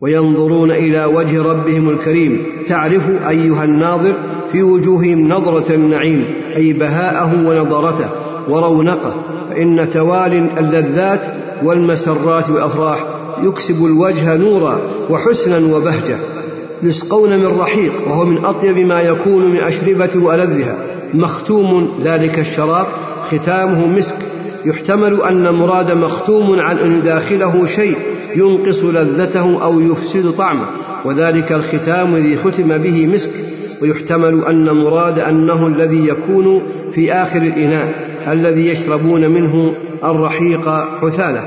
وينظرون إلى وجه ربهم الكريم. تعرف أيها الناظر في وجوههم نظرة النعيم أي بهاءه ونضرته ورونقه. فإن توالي اللذات والمسرات والافراح يكسب الوجه نورا وحسنا وبهجة. يسقون من رحيق وهو من أطيب ما يكون من أشربة وألذها. مختوم ذلك الشراب ختامه مسك. يحتمل أن مراد مختوم عن أن يداخله شيء. ينقص لذته أو يفسد طعمه وذلك الختام الذي ختم به مسك. ويحتمل أن مراد أنه الذي يكون في آخر الإناء الذي يشربون منه الرحيق حثاله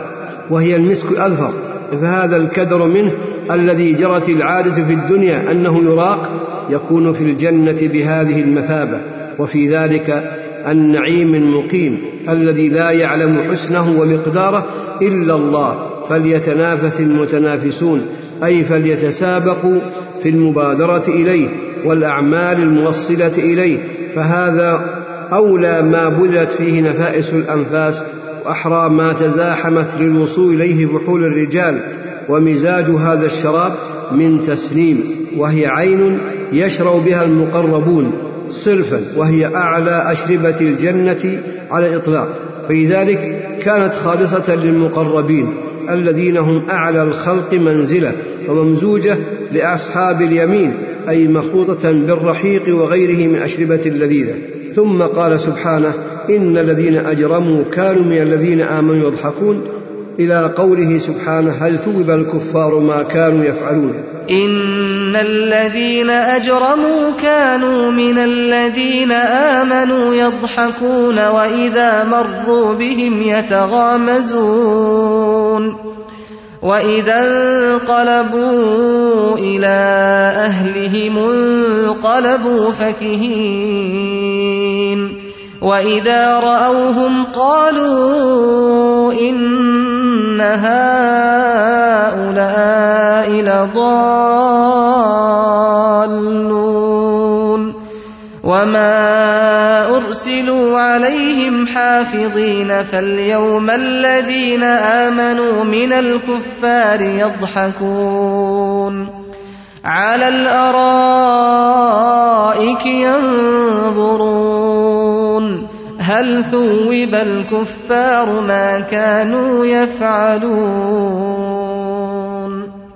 وهي المسك الاظفر فهذا الكدر منه الذي جرت العادة في الدنيا أنه يراق يكون في الجنة بهذه المثابة. وفي ذلك النعيم المقيم الذي لا يعلم حسنه ومقداره إلا الله فليتنافس المتنافسون أي فليتسابقوا في المبادرة إليه والأعمال الموصلة إليه. فهذا أولى ما بذلت فيه نفائس الأنفاس وأحرى ما تزاحمت للوصول إليه فحول الرجال. ومزاج هذا الشراب من تسليم وهي عين يشرب بها المقربون. صرفا وهي أعلى أشربة الجنة على الإطلاق. فلذلك كانت خالصة للمقربين الذين هم أعلى الخلق منزلة وممزوجة لأصحاب اليمين أي مخلوطه بالرحيق وغيره من أشربة اللذيذة. ثم قال سبحانه إن الذين أجرموا كانوا من الذين آمنوا يضحكون إلى قوله سبحانه هل ثوب الكفار ما كانوا يفعلون؟ إن الذين أجرموا كانوا من الذين آمنوا يضحكون وإذا مروا بهم يتغامزون. وإذا انقلبوا إلى أهلهم انقلبوا فكهين. وإذا رأوهم قالوا هؤلاء لضالون وما أرسلوا عليهم حافظين فاليوم الذين آمنوا من الكفار يضحكون على الأرائك ينظرون هل ثوب الكفار ما كانوا يفعلون؟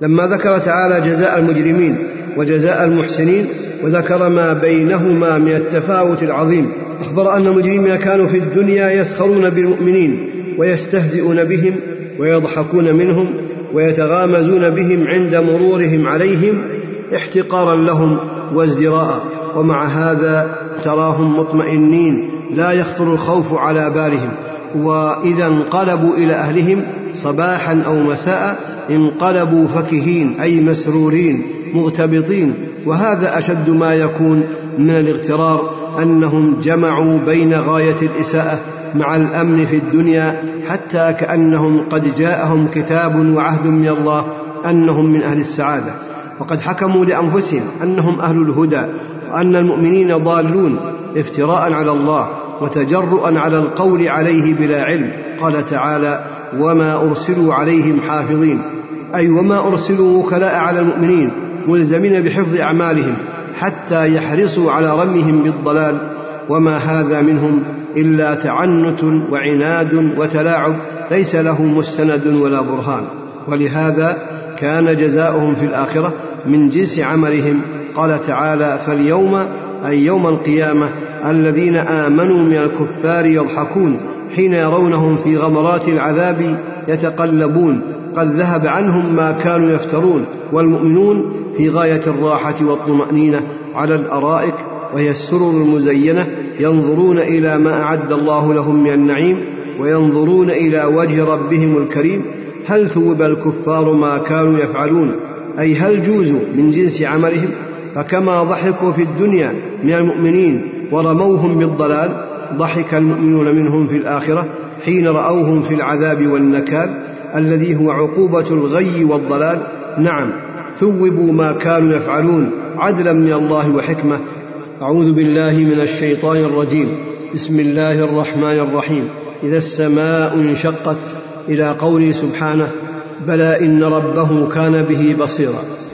لما ذكر تعالى جزاء المجرمين وجزاء المحسنين وذكر ما بينهما من التفاوت العظيم أخبر أن المجرمين كانوا في الدنيا يسخرون بالمؤمنين ويستهزئون بهم ويضحكون منهم ويتغامزون بهم عند مرورهم عليهم احتقارا لهم وازدراء. ومع هذا تراهم مطمئنين لا يخطر الخوف على بالهم وإذا انقلبوا إلى أهلهم صباحا أو مساء انقلبوا فكهين أي مسرورين مغتبطين. وهذا أشد ما يكون من الاغترار أنهم جمعوا بين غاية الإساءة مع الأمن في الدنيا حتى كأنهم قد جاءهم كتاب وعهد من الله أنهم من أهل السعادة. وقد حكموا لأنفسهم أنهم أهل الهدى وأن المؤمنين ضالون افتراء على الله وتجرؤا على القول عليه بلا علم. قال تعالى وما ارسلوا عليهم حافظين. أي وما ارسلوا وكلاء على المؤمنين ملزمين بحفظ أعمالهم حتى يحرصوا على رميهم بالضلال. وما هذا منهم الا تعنت وعناد وتلاعب ليس له مستند ولا برهان. ولهذا كان جزاؤهم في الآخرة من جنس عملهم قال تعالى فاليوم أي يوم القيامة الذين آمنوا من الكفار يضحكون حين يرونهم في غمرات العذاب يتقلبون قد ذهب عنهم ما كانوا يفترون والمؤمنون في غاية الراحة والطمأنينة على الأرائك وهي السرر المزينة ينظرون إلى ما أعد الله لهم من النعيم وينظرون إلى وجه ربهم الكريم هل ثوب الكفار ما كانوا يفعلون؟ أي هل جوزوا من جنس عملهم؟ فكما ضحكوا في الدنيا من المؤمنين ورموهم بالضلال ضحك المؤمنون منهم في الآخرة حين رأوهم في العذاب والنكال الذي هو عقوبة الغي والضلال. نعم ثوبوا ما كانوا يفعلون عدلا من الله وحكمة. أعوذ بالله من الشيطان الرجيم. بسم الله الرحمن الرحيم. إذا السماء انشقت إلى قوله سبحانه بلى إن ربه كان به بصيرا.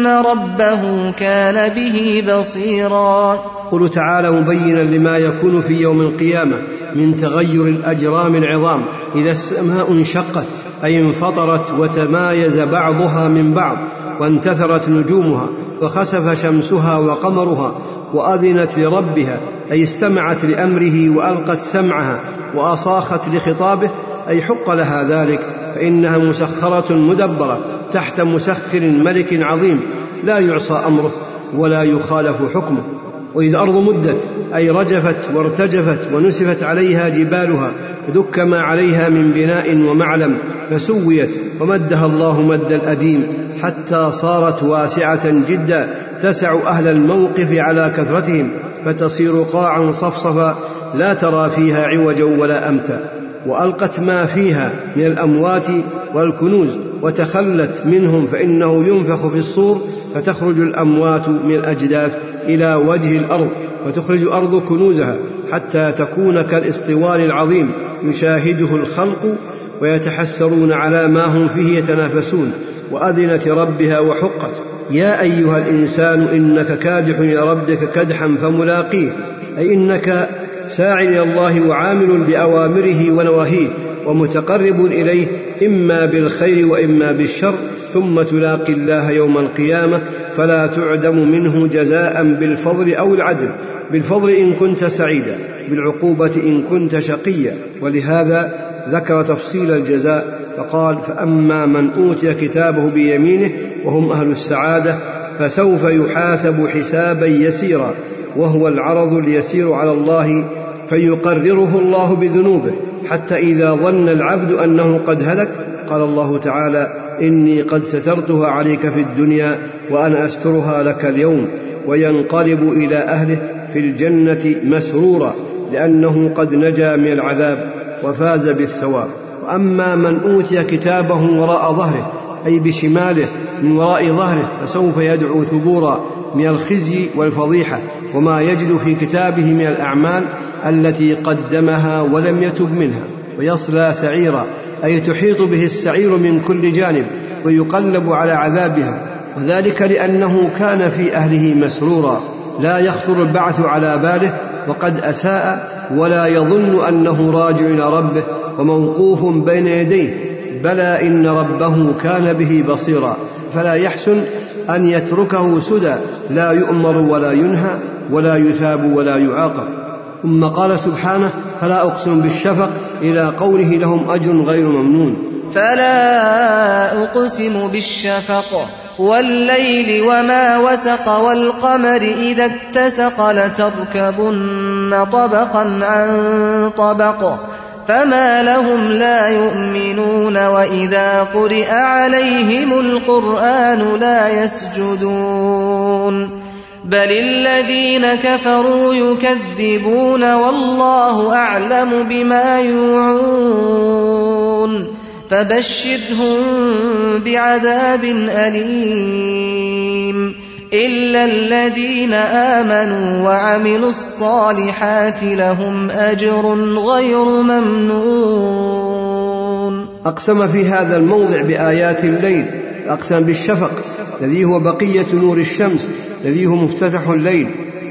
إن ربه كان به بصيرا. قل تعالى مبينا لما يكون في يوم القيامة من تغير الأجرام العظام. إذا السماء انشقت أي انفطرت وتمايز بعضها من بعض وانتثرت نجومها وخسف شمسها وقمرها وأذنت لربها أي استمعت لأمره وألقت سمعها وأصاخت لخطابه أي حق لها ذلك فإنها مسخرة مدبرة تحت مسخر ملك عظيم لا يعصى أمره ولا يخالف حكمه. وإذا أرض مدت أي رجفت وارتجفت ونسفت عليها جبالها ودك ما عليها من بناء ومعلم فسويت ومدها الله مد الأديم حتى صارت واسعة جدا تسع أهل الموقف على كثرتهم فتصير قاعا صفصفا لا ترى فيها عوجا ولا أمتا. وألقت ما فيها من الأموات والكنوز وتخلت منهم فإنه ينفخ في الصور فتخرج الأموات من الأجداث إلى وجه الأرض فتخرج الأرض كنوزها حتى تكون كالاسطوال العظيم يشاهده الخلق ويتحسرون على ما هم فيه يتنافسون وأذنت ربها وحقت يا أيها الإنسان إنك كادح إلى ربك كدحا فملاقيه أي إنك ساع إلى الله وعامل بأوامره ونواهيه ومتقرب إليه إما بالخير وإما بالشر ثم تلاقي الله يوم القيامة فلا تعدم منه جزاء بالفضل أو العدل. بالفضل إن كنت سعيدا بالعقوبة إن كنت شقيا. ولهذا ذكر تفصيل الجزاء فقال فأما من أوتي كتابه بيمينه وهم أهل السعادة فسوف يحاسب حسابا يسيرا وهو العرض اليسير على الله فيقرره الله بذنوبه حتى إذا ظن العبد أنه قد هلك قال الله تعالى إني قد سترتها عليك في الدنيا وأنا أسترها لك اليوم وينقلب إلى أهله في الجنة مسرورا لأنه قد نجا من العذاب وفاز بالثواب. وأما من أوتي كتابه وراء ظهره أي بشماله من وراء ظهره فسوف يدعو ثبورا من الخزي والفضيحة وما يجد في كتابه من الأعمال التي قدمها ولم يتب منها ويصلى سعيرا أي تحيط به السعير من كل جانب ويقلب على عذابها وذلك لأنه كان في أهله مسرورا لا يخطر البعث على باله وقد أساء ولا يظن أنه راجع إلى ربه وموقوف بين يديه بلى إن ربه كان به بصيرا فلا يحسن أن يتركه سدى لا يؤمر ولا ينهى ولا يثاب ولا يعاقب. ثم قال سبحانه فلا أقسم بالشفق إلى قوله لهم أجر غير ممنون. فلا أقسم بالشفق والليل وما وسق والقمر إذا اتسق لتركبن طبقا عن طبق فما لهم لا يؤمنون وإذا قرئ عليهم القرآن لا يسجدون. بل الذين كفروا يكذبون والله اعلم بما يوعون فبشرهم بعذاب اليم الا الذين امنوا وعملوا الصالحات لهم اجر غير ممنون أقسم في هذا الموضع بآيات الليل أقسم بالشفق الذي هو بقية نور الشمس الذي هو مفتتح الليل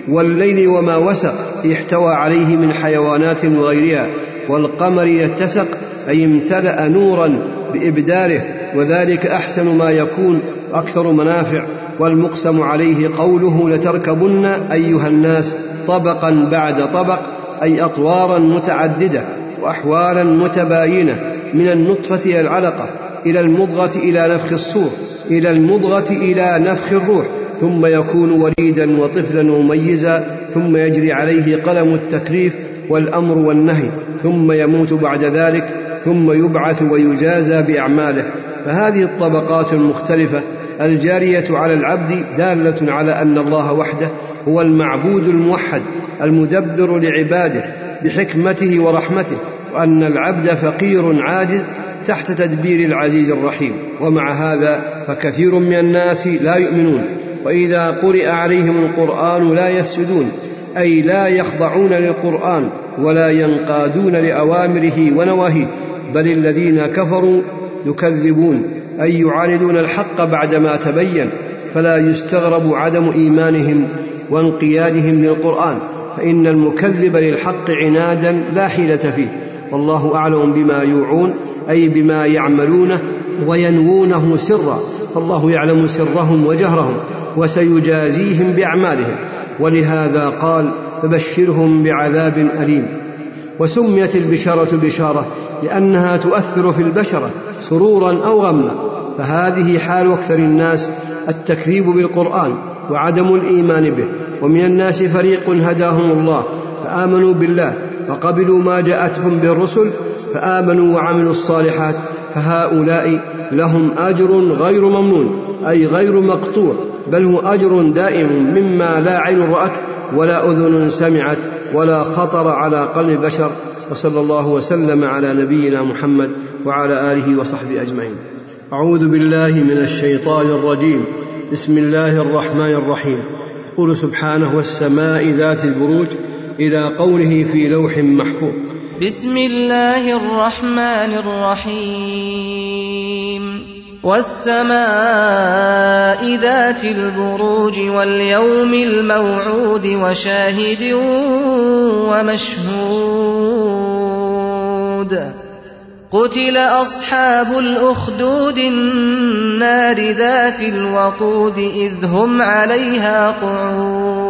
والليل وما وسق احتوى عليه من حيوانات وغيرها والقمر يتسق أي امتلأ نورا بإبداره وذلك أحسن ما يكون أكثر منافع والمقسم عليه قوله لتركبن أيها الناس طبقا بعد طبق أي أطوارا متعددة وأحوالا متباينة من النطفة إلى العلقة إلى المضغة إلى نفخ الصور إلى المضغة إلى نفخ الروح ثم يكون وليدا وطفلا مميزا ثم يجري عليه قلم التكليف والأمر والنهي ثم يموت بعد ذلك ثم يبعث ويجازى بأعماله. فهذه الطبقات المختلفة الجارية على العبد دالة على أن الله وحده هو المعبود الموحد المدبر لعباده بحكمته ورحمته وأن العبد فقير عاجز تحت تدبير العزيز الرحيم. ومع هذا فكثير من الناس لا يؤمنون. وإذا قرئ عليهم القرآن لا يسجدون أي لا يخضعون للقرآن ولا ينقادون لأوامره ونواهيه بل الذين كفروا يكذبون أي يعاندون الحق بعدما تبين فلا يستغرب عدم إيمانهم وانقيادهم للقرآن فإن المكذب للحق عنادا لا حيلة فيه والله أعلم بما يوعون أي بما يعملونه وينوونه سرا فالله يعلم سرهم وجهرهم. وسيجازيهم بأعمالهم. ولهذا قال فبشرهم بعذاب أليم. وسميت البشارة بشارة لأنها تؤثر في البشرة سرورا أو غما. فهذه حال أكثر الناس التكذيب بالقرآن وعدم الإيمان به. ومن الناس فريق هداهم الله فآمنوا بالله. وقبلوا ما جاءتهم بالرسل فآمنوا وعملوا الصالحات فهؤلاء لهم أجر غير ممنون أي غير مقطوع بل هو أجر دائم مما لا عين رأت ولا أذن سمعت ولا خطر على قلب بشر وصلى الله وسلم على نبينا محمد وعلى آله وصحبه أجمعين. أعوذ بالله من الشيطان الرجيم. بسم الله الرحمن الرحيم. يقول سبحانه والسماء ذات البروج إلى قوله في لوح محفوظ. بسم الله الرحمن الرحيم. والسماء ذات البروج واليوم الموعود وشاهد ومشهود. قتل أصحاب الأخدود النار ذات الوقود إذ هم عليها قعود.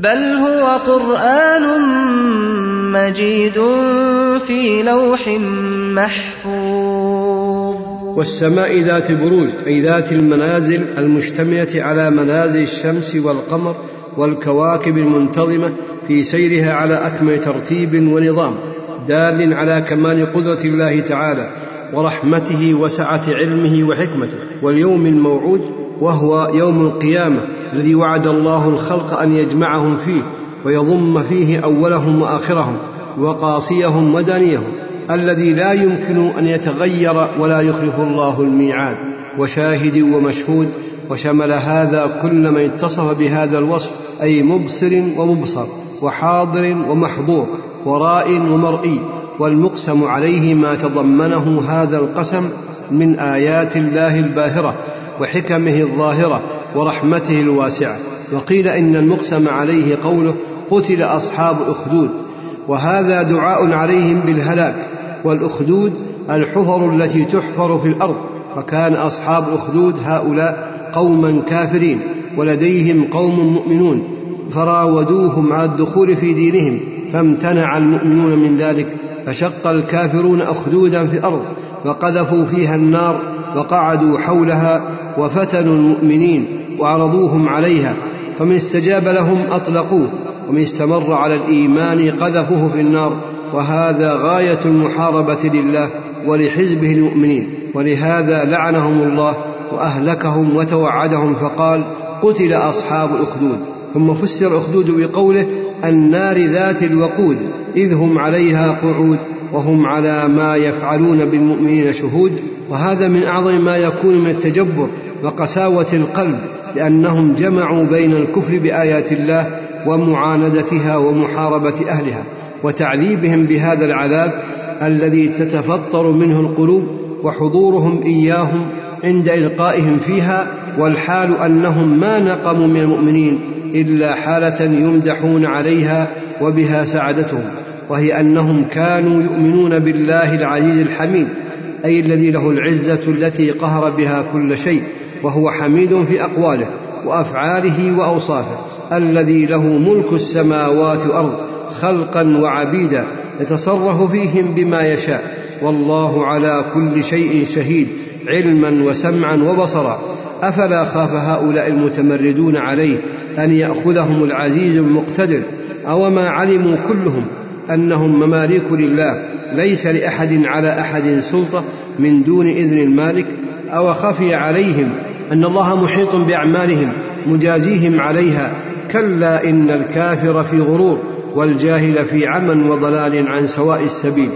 بل هو قرآن مجيد في لوح محفوظ. والسماء ذات بروج أي ذات المنازل المشتمله على منازل الشمس والقمر والكواكب المنتظمة في سيرها على أكمل ترتيب ونظام دال على كمال قدرة الله تعالى. ورحمته وسعة علمه وحكمته واليوم الموعود وهو يوم القيامة الذي وعد الله الخلق أن يجمعهم فيه ويضم فيه أولهم وآخرهم وقاصيهم ودانيهم الذي لا يمكن أن يتغير ولا يخلف الله الميعاد وشاهد ومشهود وشمل هذا كل من اتصف بهذا الوصف أي مبصر ومبصر وحاضر ومحظور وراء ومرئي والمقسم عليه ما تضمنه هذا القسم من آيات الله الباهرة وحكمه الظاهرة ورحمته الواسعة. وقيل إن المقسم عليه قوله قتل أصحاب أخدود وهذا دعاء عليهم بالهلاك والأخدود الحفر التي تحفر في الأرض وكان أصحاب أخدود هؤلاء قوما كافرين ولديهم قوم مؤمنون فراودوهم على الدخول في دينهم فامتنع المؤمنون من ذلك فشق الكافرون اخدودا في الأرض وقذفوا فيها النار وقعدوا حولها وفتنوا المؤمنين وعرضوهم عليها فمن استجاب لهم أطلقوه ومن استمر على الإيمان قذفوه في النار وهذا غاية المحاربة لله ولحزبه المؤمنين ولهذا لعنهم الله وأهلكهم وتوعدهم فقال قتل أصحاب الاخدود ثم فسر الاخدود بقوله النار ذات الوقود إذ هم عليها قعود وهم على ما يفعلون بالمؤمنين شهود وهذا من أعظم ما يكون من التجبر وقساوة القلب لأنهم جمعوا بين الكفر بآيات الله ومعاندتها ومحاربة أهلها وتعذيبهم بهذا العذاب الذي تتفطر منه القلوب وحضورهم إياهم عند إلقائهم فيها والحال أنهم ما نقموا من المؤمنين إلا حالة يمدحون عليها وبها سعادتهم وهي أنهم كانوا يؤمنون بالله العزيز الحميد أي الذي له العزة التي قهر بها كل شيء وهو حميد في أقواله وأفعاله وأوصافه الذي له ملك السماوات والأرض خلقا وعبيدا يتصرف فيهم بما يشاء والله على كل شيء شهيد علما وسمعا وبصرا. أفلا خاف هؤلاء المتمردون عليه أن يأخذهم العزيز المقتدر؟ اوما علموا كلهم أنهم مماليك لله ليس لأحد على أحد سلطة من دون إذن المالك؟ أو خفي عليهم أن الله محيط بأعمالهم مجازيهم عليها؟ كلا إن الكافر في غرور والجاهل في عمى وضلال عن سواء السبيل.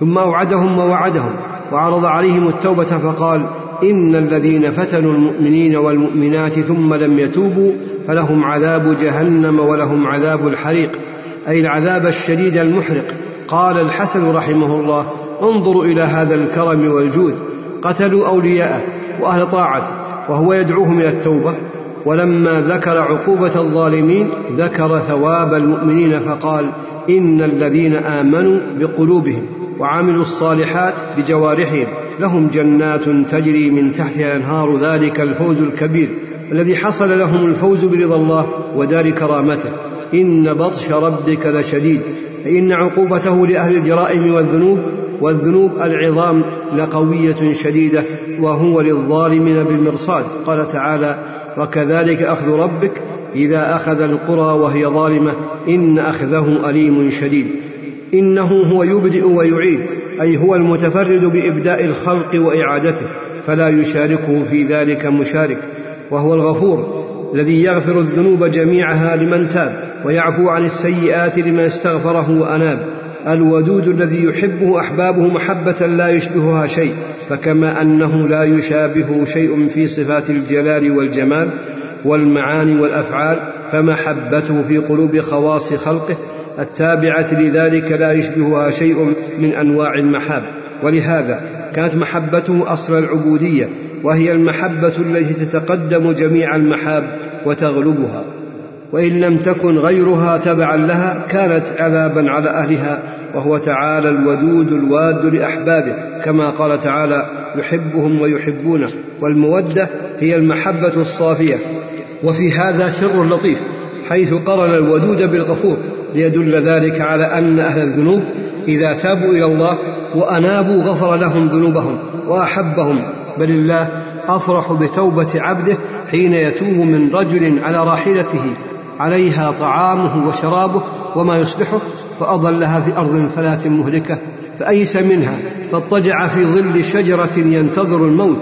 ثم أوعدهم ووعدهم وعرض عليهم التوبة فقال إن الذين فتنوا المؤمنين والمؤمنات ثم لم يتوبوا فلهم عذاب جهنم ولهم عذاب الحريق أي العذاب الشديد المحرق. قال الحسن رحمه الله انظروا إلى هذا الكرم والجود قتلوا أولياءه وأهل طاعته وهو يدعوهم إلى التوبة. ولما ذكر عقوبة الظالمين ذكر ثواب المؤمنين فقال إن الذين آمنوا بقلوبهم وعملوا الصالحات بجوارحهم. لهم جنات تجري من تحتها الانهار ذلك الفوز الكبير الذي حصل لهم الفوز برضا الله ودار كرامته. إن بطش ربك لشديد فان عقوبته لأهل الجرائم والذنوب والذنوب العظام لقوية شديدة وهو للظالمين بالمرصاد. قال تعالى وكذلك أخذ ربك إذا أخذ القرى وهي ظالمة إن أخذه أليم شديد. إنه هو يبدئ ويعيد أي هو المتفرد بإبداء الخلق وإعادته فلا يشاركه في ذلك مشارك وهو الغفور الذي يغفر الذنوب جميعها لمن تاب ويعفو عن السيئات لمن استغفره وأناب. الودود الذي يحبه أحبابه محبة لا يشبهها شيء فكما أنه لا يشابه شيء في صفات الجلال والجمال والمعاني والأفعال فمحبته في قلوب خواص خلقه التابعة لذلك لا يشبهها شيء من أنواع المحاب. ولهذا كانت محبته أصل العبودية وهي المحبة التي تتقدم جميع المحاب وتغلبها. وإن لم تكن غيرها تبعا لها كانت عذابا على أهلها وهو تعالى الودود الواد لأحبابه كما قال تعالى يحبهم ويحبونه. والمودة هي المحبة الصافية. وفي هذا سر لطيف حيث قرن الودود بالغفور ليدل ذلك على أن أهل الذنوب إذا تابوا إلى الله وأنابوا غفر لهم ذنوبهم وأحبهم. بل الله أفرح بتوبة عبده حين يتوب من رجل على راحلته عليها طعامه وشرابه وما يصلحه فأضلها في أرض فلاة مهلكة فأيس منها فاضطجع في ظل شجرة ينتظر الموت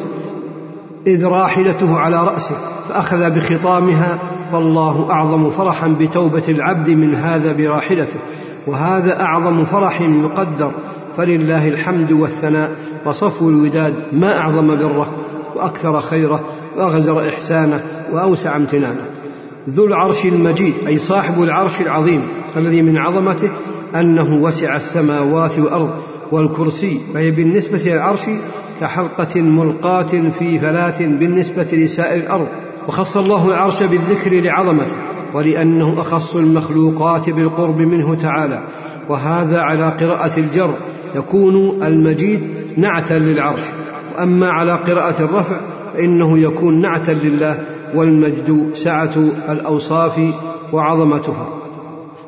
إذ راحلته على رأسه. فأخذ بخطامها فالله أعظم فرحا بتوبة العبد من هذا براحلته وهذا أعظم فرح يقدر فلله الحمد والثناء وصفو الوداد ما أعظم بره وأكثر خيره وأغزر إحسانه وأوسع امتنانه. ذو العرش المجيد أي صاحب العرش العظيم الذي من عظمته أنه وسع السماوات والأرض والكرسي فهي بالنسبة للعرش كحلقة ملقاة في فلاة بالنسبة لسائر الأرض. وخص الله العرش بالذكر لعظمته ولأنه أخص المخلوقات بالقرب منه تعالى. وهذا على قراءة الجر يكون المجيد نعتا للعرش. وأما على قراءة الرفع فإنه يكون نعتا لله والمجد سعة الأوصاف وعظمتها.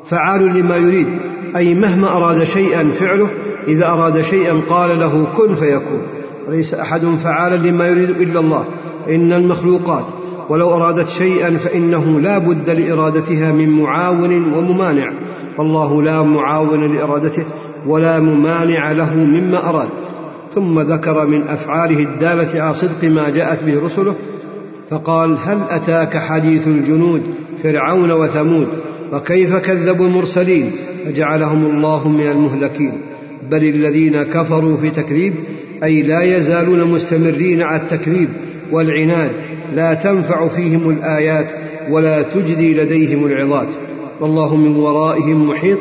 فعال لما يريد أي مهما أراد شيئا فعله إذا أراد شيئا قال له كن فيكون. وليس أحد فعالا لما يريد إلا الله. فان المخلوقات ولو أرادت شيئا فإنه لا بد لإرادتها من معاون وممانع. والله لا معاون لإرادته ولا ممانع له مما أراد. ثم ذكر من أفعاله الدالة على صدق ما جاءت به رسله فقال هل أتاك حديث الجنود فرعون وثمود؟ وكيف كذبوا المرسلين؟ فجعلهم الله من المهلكين. بل الذين كفروا في تكذيب أي لا يزالون مستمرين على التكذيب والعناد لا تنفع فيهم الآيات ولا تجدي لديهم العظات. والله من ورائهم محيط.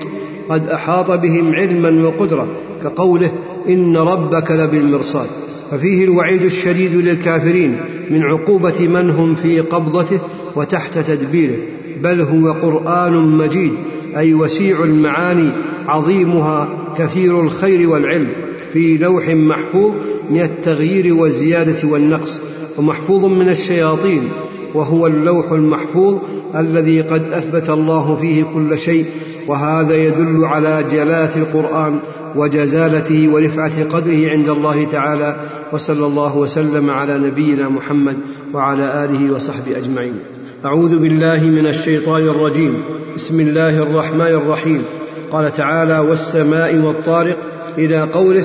قد أحاط بهم علما وقدرة كقوله إن ربك لبالمرصاد. ففيه الوعيد الشديد للكافرين من عقوبة من هم في قبضته وتحت تدبيره. بل هو قرآن مجيد أي وسيع المعاني عظيمها كثير الخير والعلم. في لوح محفوظ من التغيير والزيادة والنقص. ومحفوظ من الشياطين وهو اللوح المحفوظ الذي قد أثبت الله فيه كل شيء وهذا يدل على جلاله القرآن وجزالته ورفعة قدره عند الله تعالى وصلى الله وسلم على نبينا محمد وعلى آله وصحبه أجمعين. أعوذ بالله من الشيطان الرجيم. بسم الله الرحمن الرحيم. قال تعالى والسماء والطارق إلى قوله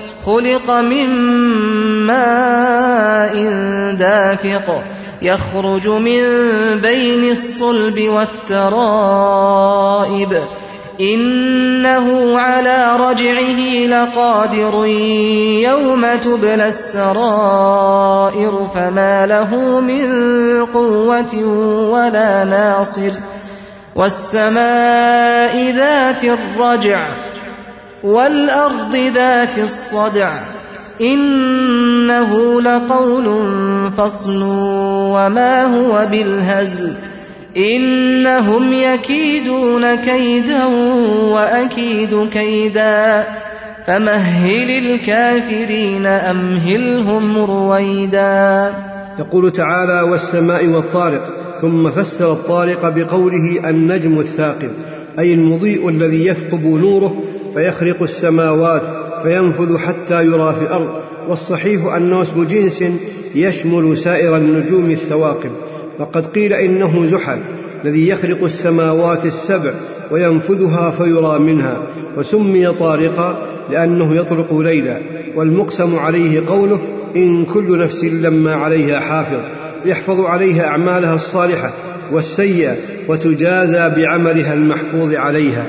خلق من ماء دافق يخرج من بين الصلب والترائب. إنه على رجعه لقادر يوم تبلى السرائر فما له من قوة ولا ناصر. والسماء ذات الرجع والأرض ذات الصدع إنه لقول فصل وما هو بالهزل إنهم يكيدون كيدا وأكيد كيدا فمهل الكافرين أمهلهم رويدا. يقول تعالى والسماء والطارق ثم فسر الطارق بقوله النجم الثاقب أي المضيء الذي يثقب نوره فيخرق السماوات فينفذ حتى يرى في الأرض. والصحيح انه اسم جنس يشمل سائر النجوم الثواقب. وقد قيل إنه زحل الذي يخرق السماوات السبع وينفذها فيرى منها وسمي طارقا لأنه يطرق ليلا والمقسم عليه قوله إن كل نفس لما عليها حافظ يحفظ عليها أعمالها الصالحة والسيئة وتجازى بعملها المحفوظ عليها.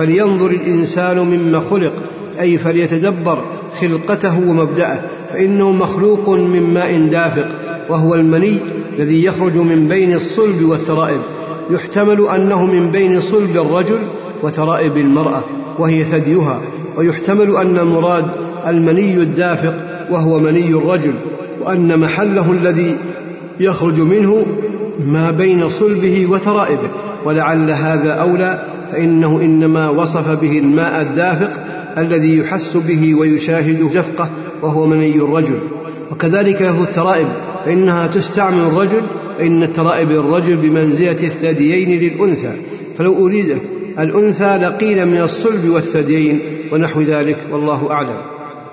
فلينظر الإنسان مما خلق أي فليتدبر خلقته ومبدأه فإنه مخلوق من ماء دافق وهو المني الذي يخرج من بين الصلب والترائب. يحتمل أنه من بين صلب الرجل وترائب المرأة وهي ثديها. ويحتمل أن المراد المني الدافق وهو مني الرجل وأن محله الذي يخرج منه ما بين صلبه وترائبه. ولعل هذا أولى فإنه إنما وصف به الماء الدافق الذي يحس به ويشاهد دفقه وهو مني الرجل. وكذلك له الترائب فإنها تستعمل الرجل فإن ترائب الرجل بمنزلة الثديين للأنثى. فلو أريدت الأنثى لقيل من الصلب والثديين ونحو ذلك والله أعلم.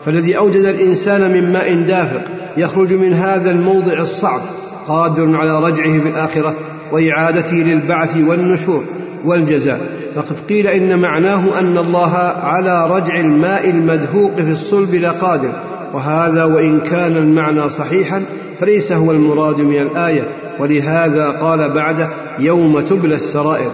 فالذي أوجد الإنسان من ماء دافق يخرج من هذا الموضع الصعب قادر على رجعه في الآخرة وإعادته للبعث والنشور والجزاء. فقد قيل إن معناه أن الله على رجع الماء المدفوق في الصلب لقادر وهذا وإن كان المعنى صحيحا فليس هو المراد من الآية ولهذا قال بعده يوم تبلى السرائر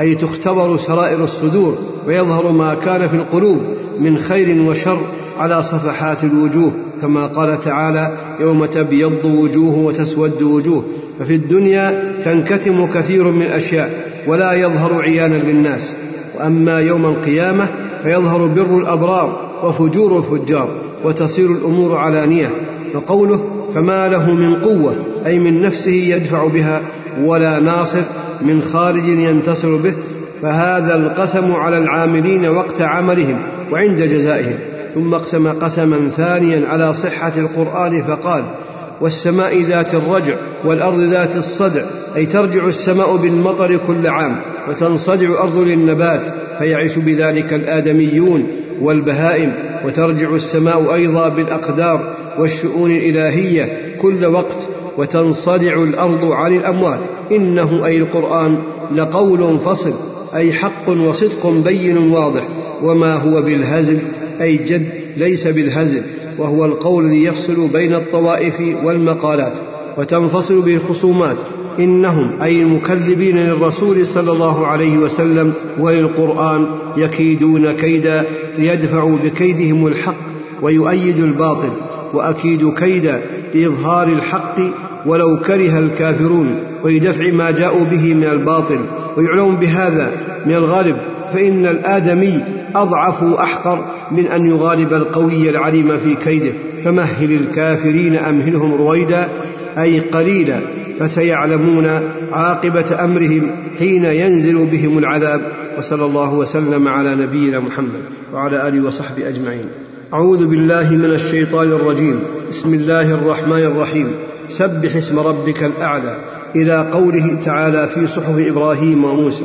أي تختبر سرائر الصدور ويظهر ما كان في القلوب من خير وشر على صفحات الوجوه. كما قال تعالى يوم تبيض وجوه وتسود وجوه ففي الدنيا تنكتم كثير من الأشياء ولا يظهر عيانا للناس وأما يوم القيامة فيظهر بر الأبرار وفجور الفجار وتصير الأمور علانية وقوله فما له من قوة أي من نفسه يدفع بها ولا ناصر من خارج ينتصر به فهذا القسم على العاملين وقت عملهم وعند جزائهم ثم اقسم قسما ثانيا على صحة القرآن فقال والسماء ذات الرجع والأرض ذات الصدع أي ترجع السماء بالمطر كل عام وتنصدع الأرض للنبات فيعيش بذلك الآدميون والبهائم وترجع السماء أيضا بالأقدار والشؤون الإلهية كل وقت وتنصدع الأرض عن الأموات. إنه أي القرآن لقول فصل أي حق وصدق بين واضح وما هو بالهزل أي جد ليس بالهزل وهو القول الذي يفصل بين الطوائف والمقالات وتنفصل به الخصومات. إنهم أي المكذبين للرسول صلى الله عليه وسلم وللقرآن يكيدون كيدا ليدفعوا بكيدهم الحق ويؤيدوا الباطل وأكيد كيدا لإظهار الحق ولو كره الكافرون ولدفع ما جاءوا به من الباطل. ويعلم بهذا من الغالب فإن الآدمي أضعف وأحقر من أن يغالب القوي العليم في كيده. فمهل الكافرين أمهلهم رويدا أي قليلا فسيعلمون عاقبة أمرهم حين ينزل بهم العذاب. وصلى الله وسلم على نبينا محمد وعلى آله وصحبه أجمعين. أعوذ بالله من الشيطان الرجيم. بسم الله الرحمن الرحيم. سبح اسم ربك الأعلى. إلى قوله تعالى في صحف إبراهيم وموسى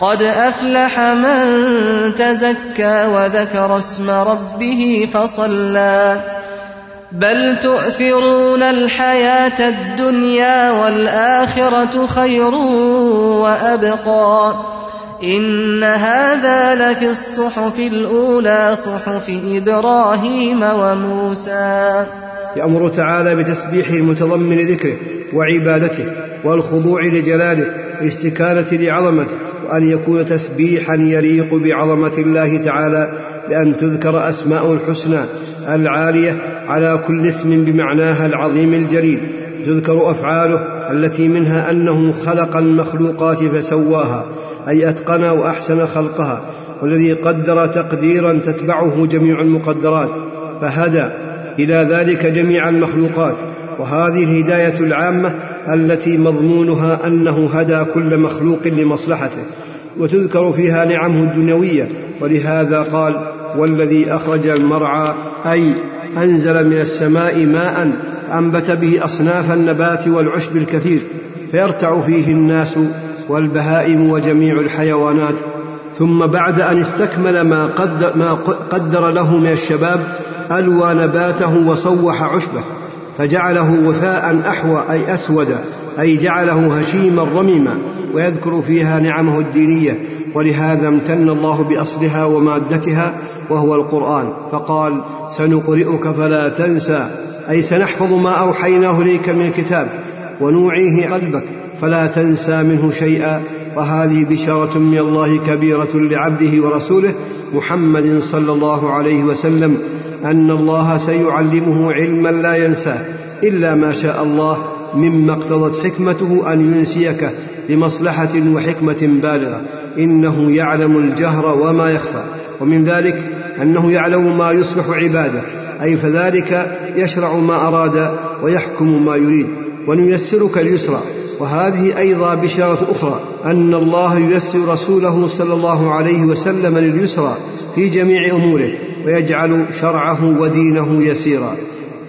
قد أفلح من تزكى وذكر اسم ربه فصلى. بل تؤثرون الحياة الدنيا والآخرة خير وأبقى. إن هذا لفي الصحف الأولى صحف إبراهيم وموسى. يأمر تعالى بتسبيحه المتضمن ذكره وعبادته والخضوع لجلاله والاستكانة لعظمته وأن يكون تسبيحا يليق بعظمة الله تعالى بأن تذكر أسماء الحسنى العالية على كل اسم بمعناها العظيم الجليل تذكر أفعاله التي منها أنه خلق المخلوقات فسواها أي أتقن وأحسن خلقها والذي قدر تقديرا تتبعه جميع المقدرات فهدى إلى ذلك جميع المخلوقات وهذه الهداية العامة التي مضمونها أنه هدى كل مخلوق لمصلحته وتذكر فيها نعمه الدنيوية. ولهذا قال والذي أخرج المرعى أي أنزل من السماء ماء أنبت به أصناف النبات والعشب الكثير فيرتع فيه الناس والبهائم وجميع الحيوانات. ثم بعد أن استكمل ما قدر, ما قدر له من الشباب ألوى نباته وصوح عشبه فجعله وثاء أحوى أي أسود أي جعله هشيما رميما ويذكر فيها نعمه الدينية. ولهذا امتن الله بأصلها ومادتها وهو القرآن. فقال سنقرئك فلا تنسى أي سنحفظ ما أوحيناه إليك من الكتاب ونوعيه قلبك فلا تنسى منه شيئا. وهذه بشارة من الله كبيرة لعبده ورسوله محمد صلى الله عليه وسلم. أن الله سيعلمه علما لا ينساه إلا ما شاء الله مما اقتضت حكمته أن ينسيك لمصلحه وحكمة بالغة. إنه يعلم الجهر وما يخفى. ومن ذلك أنه يعلم ما يصلح عباده. أي فذلك يشرع ما أراد ويحكم ما يريد. ونيسرك اليسرى وهذه أيضا بشارة أخرى. أن الله ييسر رسوله صلى الله عليه وسلم لليسرى في جميع أموره. ويجعل شرعه ودينه يسيرا.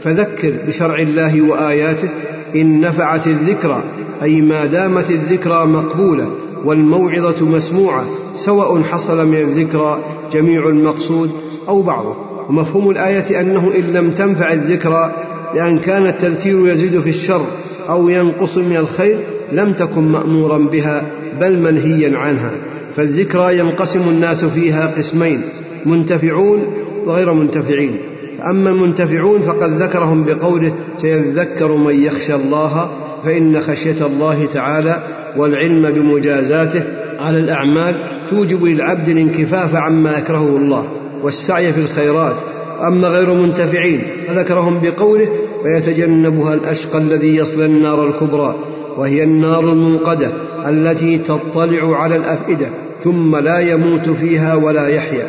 فذكر بشرع الله وآياته إن نفعت الذكرى أي ما دامت الذكرى مقبولة والموعظة مسموعة سواء حصل من الذكرى جميع المقصود أو بعضه. ومفهوم الآية أنه إن لم تنفع الذكرى لأن كان التذكير يزيد في الشر أو ينقص من الخير لم تكن مأمورا بها بل منهيا عنها. فالذكرى ينقسم الناس فيها قسمين منتفعون وغير منتفعين. فأما المنتفعون فقد ذكرهم بقوله سيذكر من يخشى الله فإن خشية الله تعالى والعلم بمجازاته على الأعمال توجب للعبد الانكفاف عما يكرهه الله والسعي في الخيرات. واما غير منتفعين فذكرهم بقوله ويتجنبها الأشقى الذي يصلى النار الكبرى وهي النار الموقدة التي تطلع على الأفئدة ثم لا يموت فيها ولا يحيا.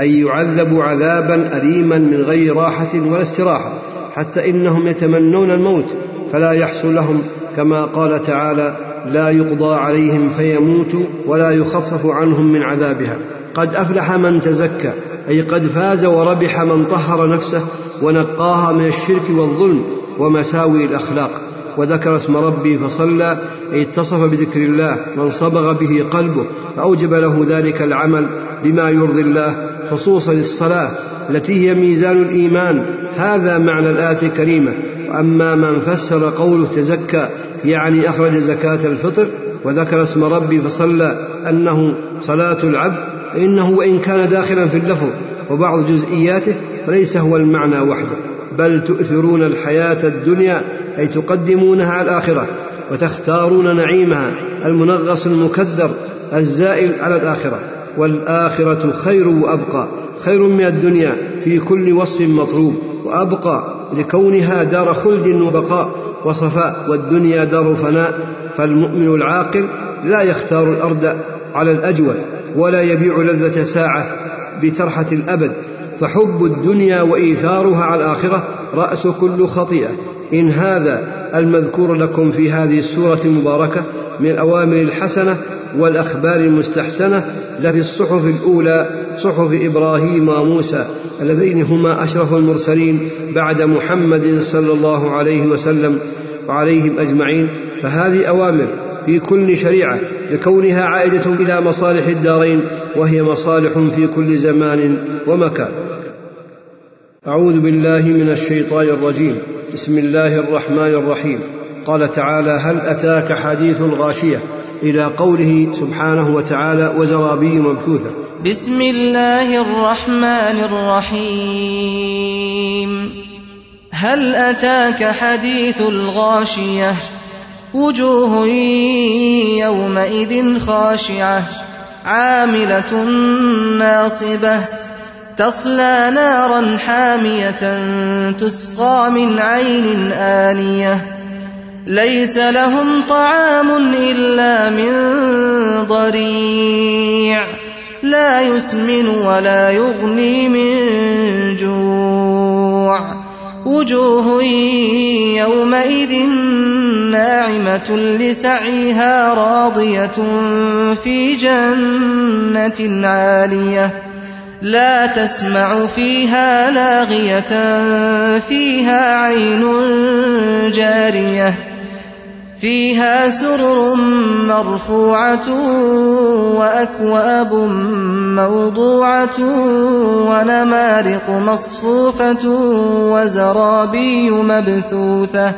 اي يعذب عذابا اليما من غير راحة ولا استراحة حتى إنهم يتمنون الموت فلا يحصل لهم كما قال تعالى لا يقضى عليهم فيموتوا ولا يخفف عنهم من عذابها قد أفلح من تزكى أي قد فاز وربح من طهر نفسه ونقاها من الشرك والظلم ومساوي الأخلاق. وذكر اسم ربي فصلى أي اتصف بذكر الله وانصبغ به قلبه فأوجب له ذلك العمل بما يرضي الله خصوصا الصلاة التي هي ميزان الإيمان. هذا معنى الآية الكريمة. وأما من فسر قوله تزكى يعني أخرج زكاة الفطر وذكر اسم ربي فصلى أنه صلاة العبد فإنه وإن كان داخلا في اللفظ وبعض جزئياته فليس هو المعنى وحده. بل تؤثرون الحياة الدنيا أي تقدمونها على الآخرة وتختارون نعيمها المنغص المكدر الزائل على الآخرة. والآخرة خير وأبقى خير من الدنيا في كل وصف مطلوب وأبقى لكونها دار خلد وبقاء وصفاء والدنيا دار فناء. فالمؤمن العاقل لا يختار الأرض على الأجود ولا يبيع لذة ساعة بترحة الأبد. فحب الدنيا وإيثارها على الآخرة رأس كل خطيئة. إن هذا المذكور لكم في هذه السورة المباركة من الأوامر الحسنة والأخبار المستحسنة لفي الصحف الأولى صحف إبراهيم وموسى اللذين هما أشرف المرسلين بعد محمد صلى الله عليه وسلم وعليهم أجمعين. فهذه أوامر في كل شريعة لكونها عائدة إلى مصالح الدارين وهي مصالح في كل زمان ومكان. أعوذ بالله من الشيطان الرجيم. بسم الله الرحمن الرحيم. قال تعالى هل أتاك حديث الغاشية؟ إلى قوله سبحانه وتعالى وزرابي مبثوثة. بسم الله الرحمن الرحيم. هل أتاك حديث الغاشية؟ وجوه يومئذ خاشعة عاملة ناصبة. تصلى نارا حامية تسقى من عين آنية. ليس لهم طعام إلا من ضريع. لا يسمن ولا يغني من جوع. وجوه يومئذ ناعمة لسعيها راضية في جنة عالية. لا تسمع فيها لاغية فيها عين جارية فيها سرر مرفوعة وأكواب موضوعة ونمارق مصفوفة وزرابي مبثوثة.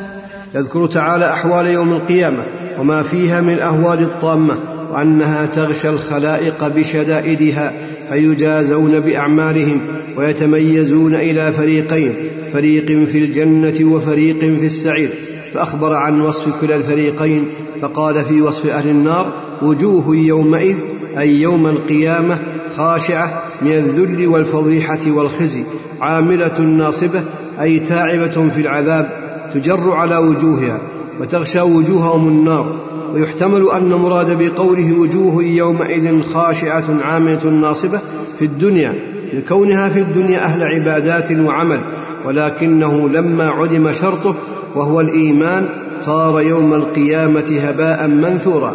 يذكر تعالى أحوال يوم القيامة وما فيها من الأهوال الطامة. وأنها تغشى الخلائق بشدائدها فيجازون بأعمالهم ويتميزون إلى فريقين فريق في الجنة وفريق في السعير. فأخبر عن وصف كلا الفريقين فقال في وصف أهل النار وجوه يومئذ أي يوم القيامة خاشعة من الذل والفضيحة والخزي عاملة ناصبة أي تاعبة في العذاب تجر على وجوهها. وتغشى وجوههم النار ويحتمل أن مراد بقوله وجوه يومئذ خاشعة عاملة ناصبة في الدنيا لكونها في الدنيا أهل عبادات وعمل ولكنه لما عدم شرطه وهو الإيمان صار يوم القيامة هباء منثورا.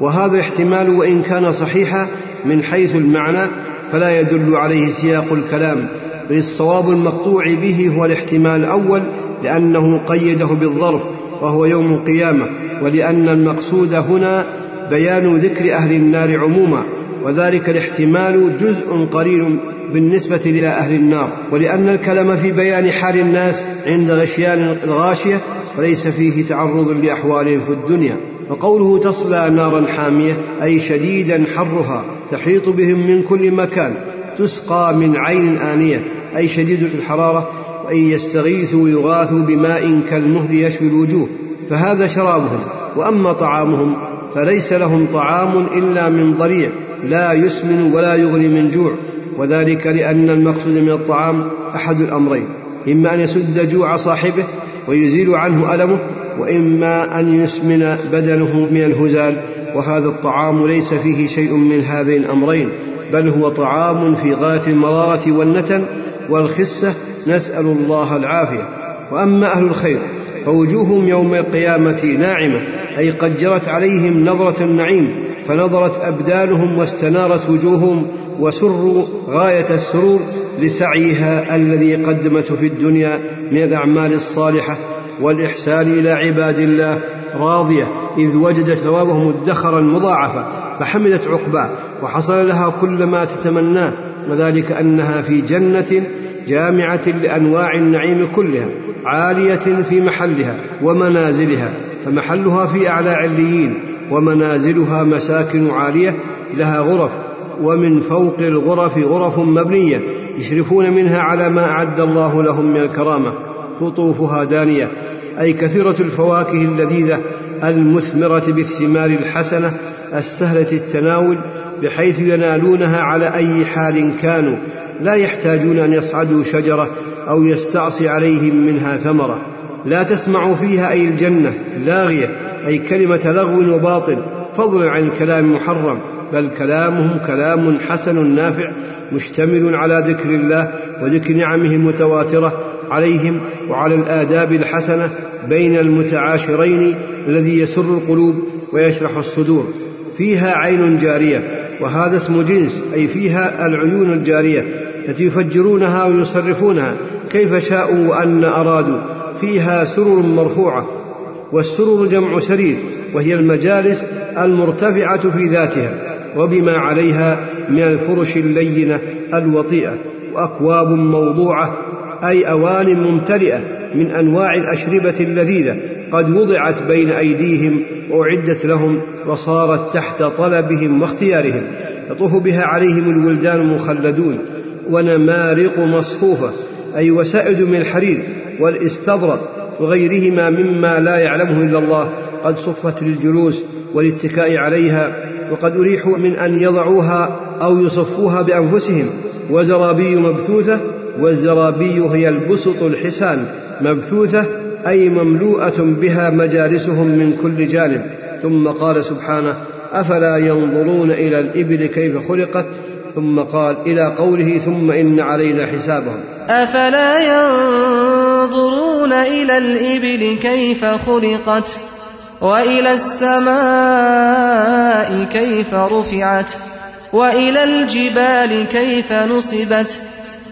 وهذا الاحتمال وإن كان صحيحا من حيث المعنى فلا يدل عليه سياق الكلام بل الصواب المقطوع به هو الاحتمال الأول لأنه قيده بالظرف وهو يوم القيامة ولأن المقصود هنا بيان ذكر أهل النار عموما وذلك الاحتمال جزء قليل بالنسبة إلى أهل النار ولأن الكلام في بيان حال الناس عند غشيان الغاشية فليس فيه تعرض لأحوالهم في الدنيا وقوله تصلى نارا حامية أي شديدا حرها تحيط بهم من كل مكان تسقى من عين آنية أي شديد الحرارة وإن يستغيثوا يغاثوا بماء كالمهل يشوي الوجوه فهذا شرابهم. وأما طعامهم فليس لهم طعام إلا من ضريع لا يسمن ولا يغني من جوع. وذلك لأن المقصود من الطعام أحد الأمرين إما أن يسد جوع صاحبه ويزيل عنه ألمه وإما أن يسمن بدنه من الهزال. وهذا الطعام ليس فيه شيء من هذين الأمرين بل هو طعام في غاية المرارة والنتن والخسة نسأل الله العافية. وأما أهل الخير فوجوههم يوم القيامة ناعمة أي قد جرت عليهم نظرة النعيم فنظرت أبدانهم واستنارت وجوههم وسروا غاية السرور لسعيها الذي قدمته في الدنيا من الأعمال الصالحة والإحسان إلى عباد الله. راضية إذ وجدت ثوابهم مدخرا مضاعفا فحمدت عقباه وحصل لها كل ما تتمناه وذلك أنها في جنة جامعة لأنواع النعيم كلها عالية في محلها ومنازلها فمحلها في أعلى عليين ومنازلها مساكن عالية لها غرف ومن فوق الغرف غرف مبنية يشرفون منها على ما أعد الله لهم من الكرامة قطوفها دانية أي كثيرة الفواكه اللذيذة المثمرة بالثمار الحسنة السهلة التناول بحيث ينالونها على أي حال كانوا لا يحتاجون أن يصعدوا شجرة أو يستعصي عليهم منها ثمرة. لا تسمع فيها أي الجنة لاغية أي كلمة لغو وباطل فضلا عن الكلام محرم بل كلامهم كلام حسن نافع مشتمل على ذكر الله وذكر نعمه المتواترة عليهم وعلى الآداب الحسنة بين المتعاشرين الذي يسر القلوب ويشرح الصدور. فيها عين جارية وهذا اسم جنس أي فيها العيون الجارية التي يفجرونها ويصرفونها. كيف شاءوا وأن أرادوا؟ فيها سرر مرفوعة والسرر جمع سرير وهي المجالس المرتفعة في ذاتها وبما عليها من الفرش اللينة الوطيئة وأكواب موضوعة أي أوان ممتلئة من أنواع الأشربة اللذيذة قد وضعت بين أيديهم وأعدت لهم وصارت تحت طلبهم واختيارهم. يطوف بها عليهم الولدان المخلدون ونمارق مصفوفة أي وسائد من الحرير والاستبرق وغيرهما مما لا يعلمه إلا الله. قد صفت للجلوس والاتكاء عليها وقد أريحوا من أن يضعوها أو يصفوها بأنفسهم. وزرابي مبثوثة والزرابي هي البسط الحسان مبثوثة أي مملوءة بها مجالسهم من كل جانب. ثم قال سبحانه أفلا ينظرون إلى الإبل كيف خلقت؟ ثم قال إلى قوله ثم إن علينا حسابهم. أفلا ينظرون إلى الإبل كيف خلقت؟ وإلى السماء كيف رفعت؟ وإلى الجبال كيف نصبت؟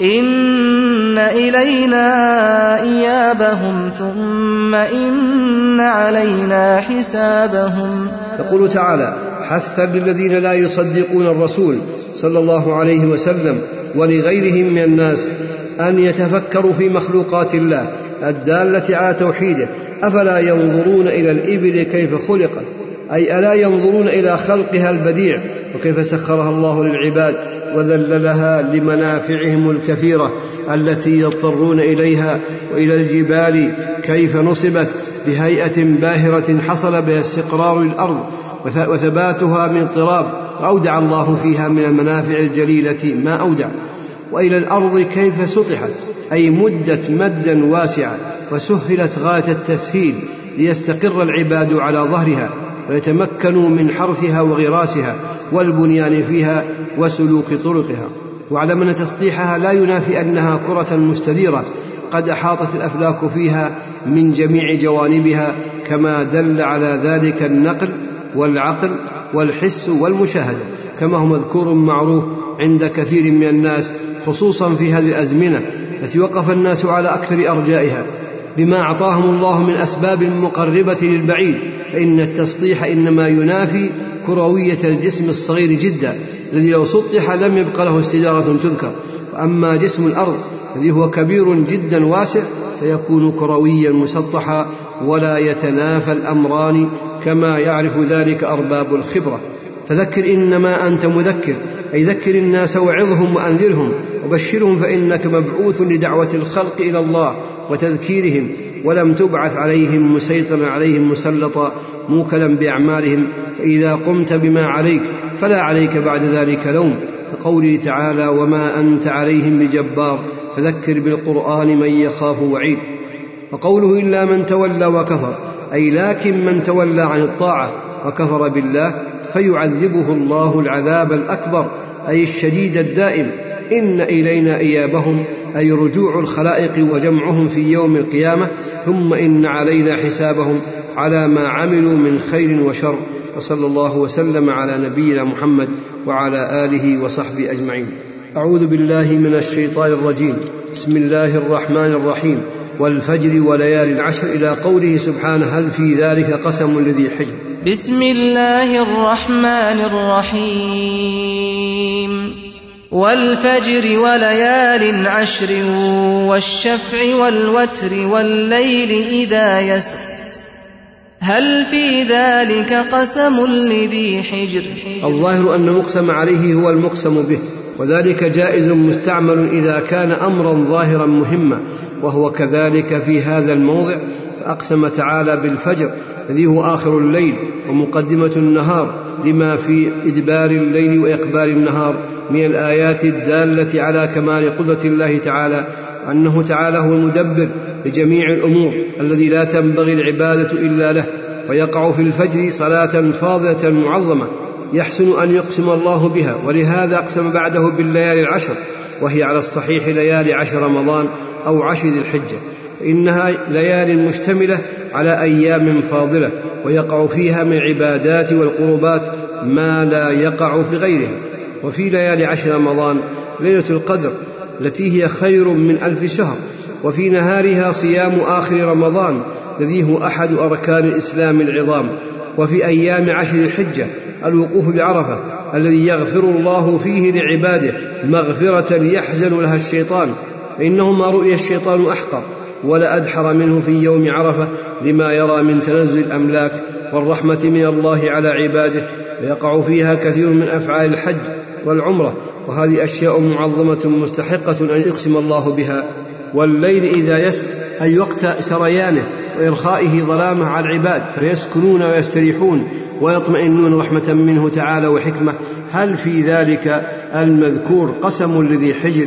إن إلينا إيابهم ثم إن علينا حسابهم يقول تعالى حثا للذين لا يصدقون الرسول صلى الله عليه وسلم ولغيرهم من الناس أن يتفكروا في مخلوقات الله الدالة على توحيده. أفلا ينظرون إلى الإبل كيف خلقت؟ أي ألا ينظرون إلى خلقها البديع وكيف سخرها الله للعباد وذللها لمنافعهم الكثيرة التي يضطرون إليها وإلى الجبال كيف نصبت بهيئة باهرة حصل بها استقرار الأرض وثباتها من اضطراب أودع الله فيها من المنافع الجليلة ما أودع. وإلى الأرض كيف سطحت؟ أي مدت مدا واسعا وسهلت غاية التسهيل ليستقر العباد على ظهرها. ويتمكنوا من حرثها وغراسها والبنيان فيها وسلوك طرقها. واعلم أن تسطيحها لا ينافي أنها كرة مستديرة. قد أحاطت الأفلاك فيها من جميع جوانبها كما دل على ذلك النقل والعقل والحس والمشاهدة. كما هو مذكور معروف عند كثير من الناس خصوصا في هذه الأزمنة التي وقف الناس على أكثر أرجائها. بما أعطاهم الله من أسباب مقربة للبعيد فإن التسطيح إنما ينافي كروية الجسم الصغير جدا الذي لو سطح لم يبق له استدارة تذكر. وأما جسم الأرض الذي هو كبير جدا واسع فيكون كرويا مسطحا ولا يتنافى الأمران كما يعرف ذلك أرباب الخبرة. فذكر إنما أنت مذكر أي ذكر الناس وعظهم وأنذرهم. وبشرهم فإنك مبعوث لدعوة الخلق إلى الله وتذكيرهم ولم تبعث عليهم مسيطرا عليهم مسلطا موكلا بأعمالهم فإذا قمت بما عليك فلا عليك بعد ذلك لوم. كقوله تعالى وما أنت عليهم بجبار فذكر بالقرآن من يخاف وعيد. وقوله إلا من تولى وكفر أي لكن من تولى عن الطاعة وكفر بالله فيعذبه الله العذاب الأكبر أي الشديد الدائم. إن إلينا إيابهم أي رجوع الخلائق وجمعهم في يوم القيامة ثم إن علينا حسابهم على ما عملوا من خير وشر. وصلى الله وسلم على نبينا محمد وعلى آله وصحبه أجمعين. أعوذ بالله من الشيطان الرجيم. بسم الله الرحمن الرحيم. والفجر وليال العشر إلى قوله سبحانه هل في ذلك قسم لذي حجر؟ بسم الله الرحمن الرحيم. والفجر وليال عشر والشفع والوتر والليل إذا يسر. هل في ذلك قسم لذي حجر؟ الظاهر أن المقسم عليه هو المقسم به وذلك جائز مستعمل إذا كان أمرا ظاهرا مهما وهو كذلك في هذا الموضع فأقسم تعالى بالفجر الذي هو آخر الليل ومقدمة النهار. لما في إدبار الليل واقبال النهار من الآيات الدالة على كمال قدرة الله تعالى وانه تعالى هو المدبر لجميع الأمور الذي لا تنبغي العبادة إلا له ويقع في الفجر صلاة فاضلة معظمة يحسن أن يقسم الله بها ولهذا أقسم بعده بالليالي العشر وهي على الصحيح ليالي عشر رمضان أو عشر ذي الحجة. فانها ليال مشتملة على أيام فاضلة ويقع فيها من العبادات والقربات ما لا يقع في وفي ليالي عشر رمضان ليلة القدر التي هي خير من ألف شهر. وفي نهارها صيام آخر رمضان الذي هو أحد أركان الإسلام العظام. وفي أيام عشر الحجة الوقوف بعرفة الذي يغفر الله فيه لعباده مغفرة يحزن لها الشيطان. فانه ما رؤي الشيطان أحقر. ولا أدحر منه في يوم عرفة لما يرى من تنزل الأملاك والرحمة من الله على عباده ويقع فيها كثير من أفعال الحج والعمرة وهذه أشياء معظمة مستحقة أن يقسم الله بها. والليل إذا يسر أي وقت سريانه وإرخائه ظلامه على العباد فيسكنون ويستريحون ويطمئنون رحمة منه تعالى وحكمة. هل في ذلك المذكور قسم لذي حجر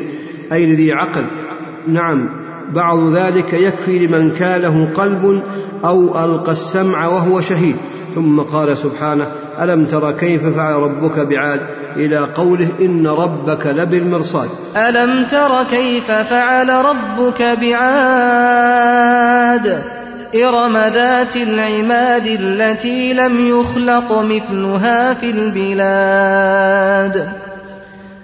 أي لذي عقل؟ نعم. بعض ذلك يكفي لمن كان له قلب أو ألقى السمع وهو شهيد. ثم قال سبحانه ألم تر كيف فعل ربك بعاد؟ إلى قوله إن ربك لبالمرصاد. ألم تر كيف فعل ربك بعاد؟ إرم ذات العماد التي لم يخلق مثلها في البلاد.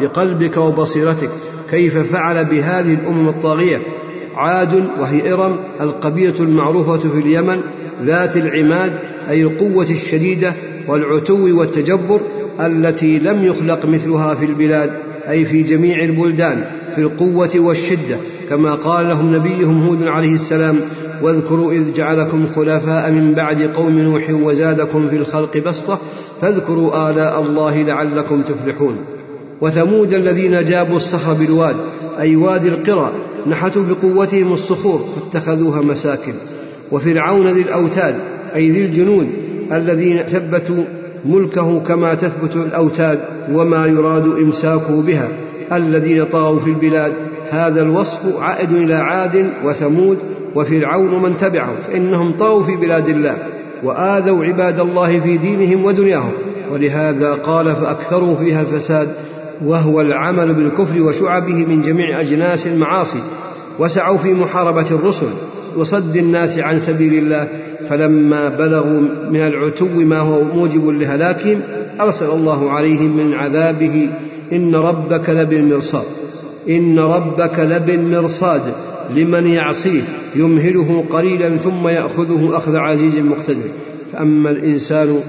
بقلبك وبصيرتك كيف فعل بهذه الأمم الطاغية؟ عاد وهي إرم القبيلة المعروفة في اليمن ذات العماد أي القوة الشديدة والعتو والتجبر التي لم يخلق مثلها في البلاد أي في جميع البلدان في القوة والشدة كما قال لهم نبيهم هود عليه السلام واذكروا إذ جعلكم خلفاء من بعد قوم نوح وزادكم في الخلق بسطة فاذكروا آلاء الله لعلكم تفلحون. وثمود الذين جابوا الصخر بالواد أي وادي القرى نحتوا بقوتهم الصخور فاتخذوها مساكن. وفرعون ذي الأوتاد أي ذي الجنود الذين ثبتوا ملكه كما تثبت الأوتاد وما يراد إمساكه بها الذين طغوا في البلاد. هذا الوصف عائد إلى عاد وثمود وفرعون ومن تبعهم فإنهم طغوا في بلاد الله وآذوا عباد الله في دينهم ودنياهم. ولهذا قال فأكثروا فيها الفساد وهو العمل بالكفر وشعبه من جميع أجناس المعاصي وسعوا في محاربة الرسل وصد الناس عن سبيل الله فلما بلغوا من العتو ما هو موجب لهلاكهم أرسل الله عليهم من عذابه إن ربك لبالمرصاد إن ربك لبالمرصاد لمن يعصيه يمهله قليلا ثم يأخذه أخذ عزيز مقتدر فأما الإنسان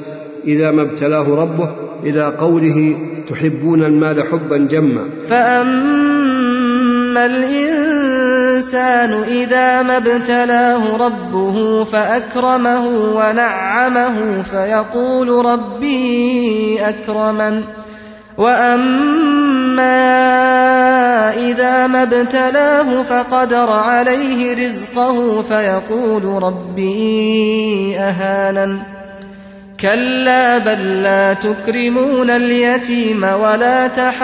إذا ما ابتلاه ربه إلى قوله تحبون المال حبا جما. فأما الإنسان إذا ما ابتلاه ربه فأكرمه ونعمه فيقول ربي أكرمن. وأما إذا ما ابتلاه فقدر عليه رزقه فيقول ربي أهانن. كلا بل لا تكرمون اليتيم ولا تحاضون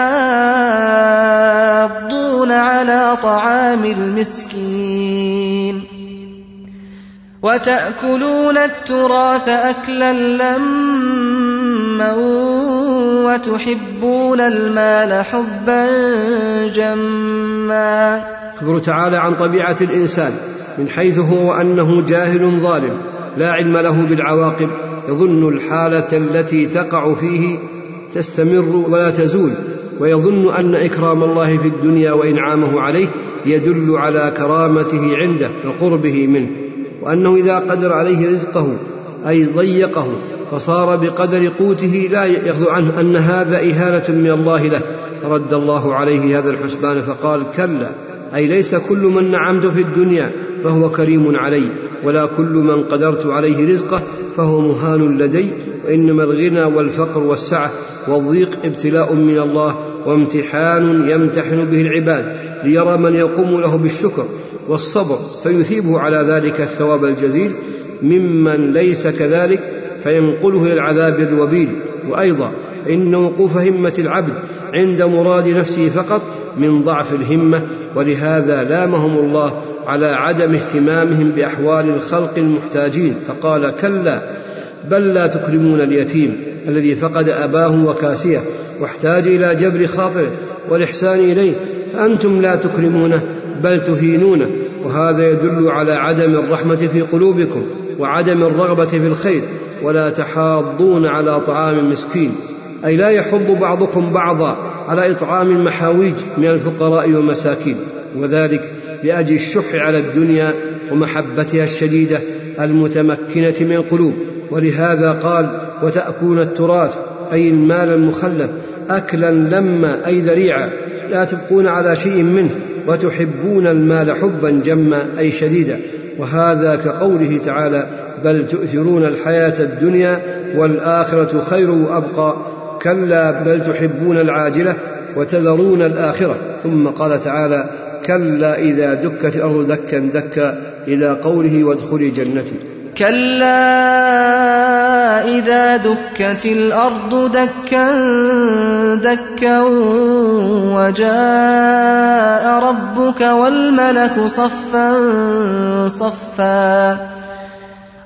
على طعام المسكين وتأكلون التراث أكلا لما وتحبون المال حبا جما. اخبر تعالى عن طبيعة الإنسان من حيث هو انه جاهل ظالم لا علم له بالعواقب. يظن الحالة التي تقع فيه تستمر ولا تزول ويظن أن إكرام الله في الدنيا وإنعامه عليه يدل على كرامته عنده وقربه منه وأنه إذا قدر عليه رزقه أي ضيقه فصار بقدر قوته لا ياخذ عنه أن هذا إهانة من الله له. رد الله عليه هذا الحسبان فقال كلا أي ليس كل من نعمت في الدنيا فهو كريم علي ولا كل من قدرت عليه رزقه فهو مهان لدي وإنما الغنى والفقر والسعة والضيق ابتلاء من الله وامتحان يمتحن به العباد ليرى من يقوم له بالشكر والصبر فيثيبه على ذلك الثواب الجزيل ممن ليس كذلك فينقله إلى العذاب الوبيل. وأيضا فان وقوف همة العبد عند مراد نفسه فقط من ضعف الهمة ولهذا لامهم الله على عدم اهتمامهم بأحوال الخلق المحتاجين فقال كلا بل لا تكرمون اليتيم الذي فقد أباه وكاسيه واحتاج إلى جبر خاطره والإحسان إليه فأنتم لا تكرمونه بل تهينونه وهذا يدل على عدم الرحمة في قلوبكم وعدم الرغبة في الخير ولا تحاضون على طعام المسكين أي لا يحض بعضكم بعضا على إطعام المحاويج من الفقراء والمساكين وذلك لأجل الشح على الدنيا ومحبتها الشديدة المتمكنة من القلوب. ولهذا قال وتأكلون التراث أي المال المخلف اكلا لما أي ذريعا لا تبقون على شيء منه وتحبون المال حبا جما أي شديدا. وهذا كقوله تعالى بل تؤثرون الحياة الدنيا والآخرة خير وأبقى. كلا بل تحبون العاجلة وتذرون الآخرة. ثم قال تعالى كلا إذا دكت الأرض دكا دكا إلى قوله وادخلي جنتي. كلا إذا دكت الأرض دكا دكا وجاء ربك والملك صفا صفا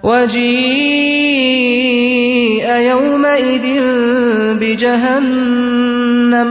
وجيء يومئذ بجهنم.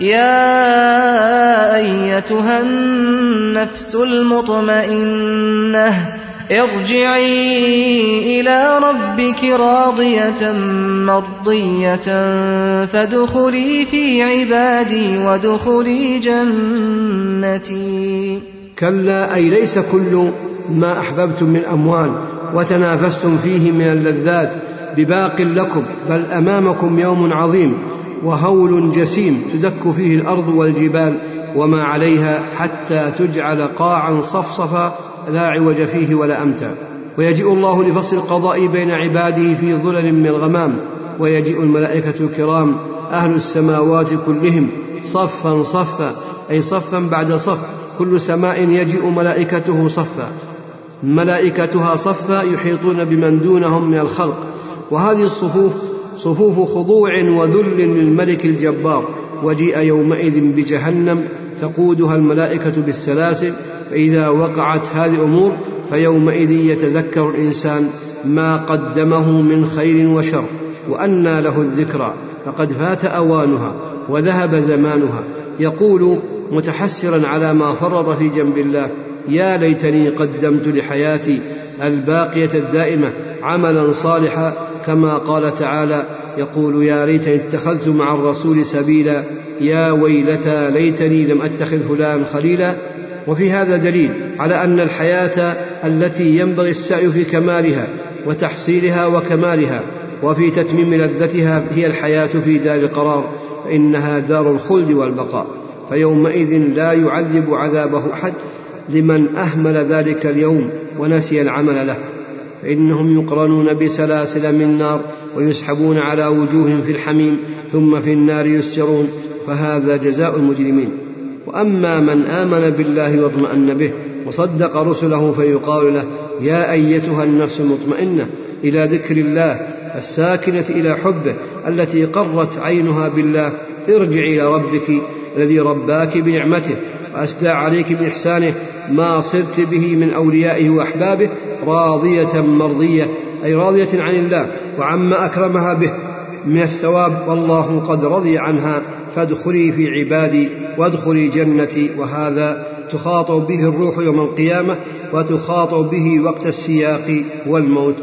يا أيتها النفس المطمئنة ارجعي إلى ربك راضية مرضية فادخلي في عبادي وادخلي جنتي. كلا أي ليس كل ما أحببتم من أموال وتنافستم فيه من اللذات بباق لكم بل أمامكم يوم عظيم. وهول جسيم تدك فيه الأرض والجبال وما عليها حتى تجعل قاعا صفصفا لا عوج فيه ولا أمتع. ويجيء الله لفصل القضاء بين عباده في ظلل من الغمام ويجيء الملائكة الكرام أهل السماوات كلهم صفا صفا أي صفا بعد صف. كل سماء يجيء ملائكته صفا. ملائكتها صفا يحيطون بمن دونهم من الخلق. وهذه الصفوف صفوف خضوع وذل للملك الجبار وجيء يومئذ بجهنم تقودها الملائكة بالسلاسل فإذا وقعت هذه الأمور فيومئذ يتذكر الإنسان ما قدمه من خير وشر وأنى له الذكرى فقد فات أوانها وذهب زمانها يقول متحسرا على ما فرط في جنب الله يا ليتني قدمت لحياتي الباقية الدائمة عملا صالحا كما قال تعالى يقول يا ليتني اتخذت مع الرسول سبيلا يا ويلتى ليتني لم أتخذ فلان خليلا. وفي هذا دليل على أن الحياة التي ينبغي السعي في كمالها وتحصيلها وكمالها وفي تتميم لذتها هي الحياة في دار القرار فإنها دار الخلد والبقاء. فيومئذ لا يعذب عذابه أحد. لمن أهمل ذلك اليوم ونسي العمل له. فإنهم يقرنون بسلاسل من نار ويسحبون على وجوههم في الحميم ثم في النار يسجرون فهذا جزاء المجرمين. وأما من آمن بالله واطمأن به وصدق رسله فيقال له يا أيتها النفس المطمئنة إلى ذكر الله الساكنة إلى حبه التي قرت عينها بالله ارجعي إلى ربك الذي رباك بنعمته واسدى عليك بإحسانه ما صرت به من أوليائه وأحبابه راضية مرضية أي راضية عن الله وعما أكرمها به. من الثواب والله قد رضي عنها فادخلي في عبادي وادخلي جنتي وهذا تخاطب به الروح يوم القيامة وتخاطب به وقت السياق والموت.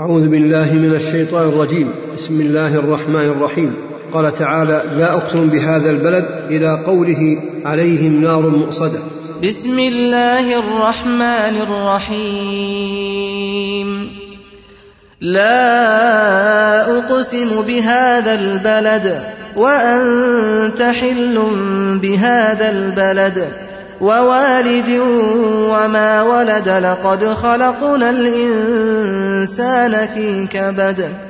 أعوذ بالله من الشيطان الرجيم. بسم الله الرحمن الرحيم. قال تعالى لا أقسم بهذا البلد إلى قوله عليهم نار مؤصدة. بسم الله الرحمن الرحيم. لا أقسم بهذا البلد وأنت حل بهذا البلد ووالد وما ولد لقد خلقنا الإنسان في كبد.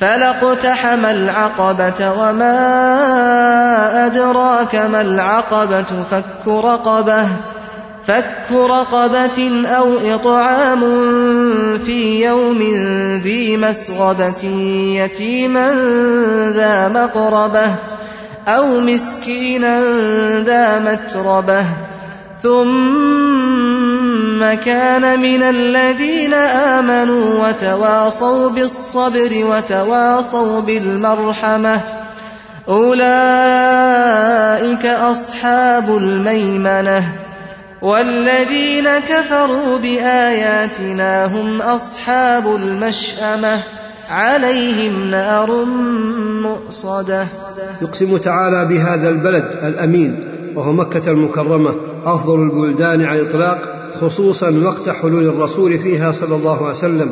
فلاقتحم العقبة وما أدراك ما العقبة فك رقبة فك رقبة أو إطعام في يوم ذي مسغبة يتيما ذا مقربة أو مسكينا ذا متربة ثم كان من الذين آمنوا وتواصوا بالصبر وتواصوا بالمرحمة. أولئك أصحاب الميمنة. والذين كفروا بآياتنا هم أصحاب المشأمة. عليهم نار مؤصدة. يقسم تعالى بهذا البلد الأمين وهو مكة المكرمة أفضل البلدان على الإطلاق خصوصا وقت حلول الرسول فيها صلى الله عليه وسلم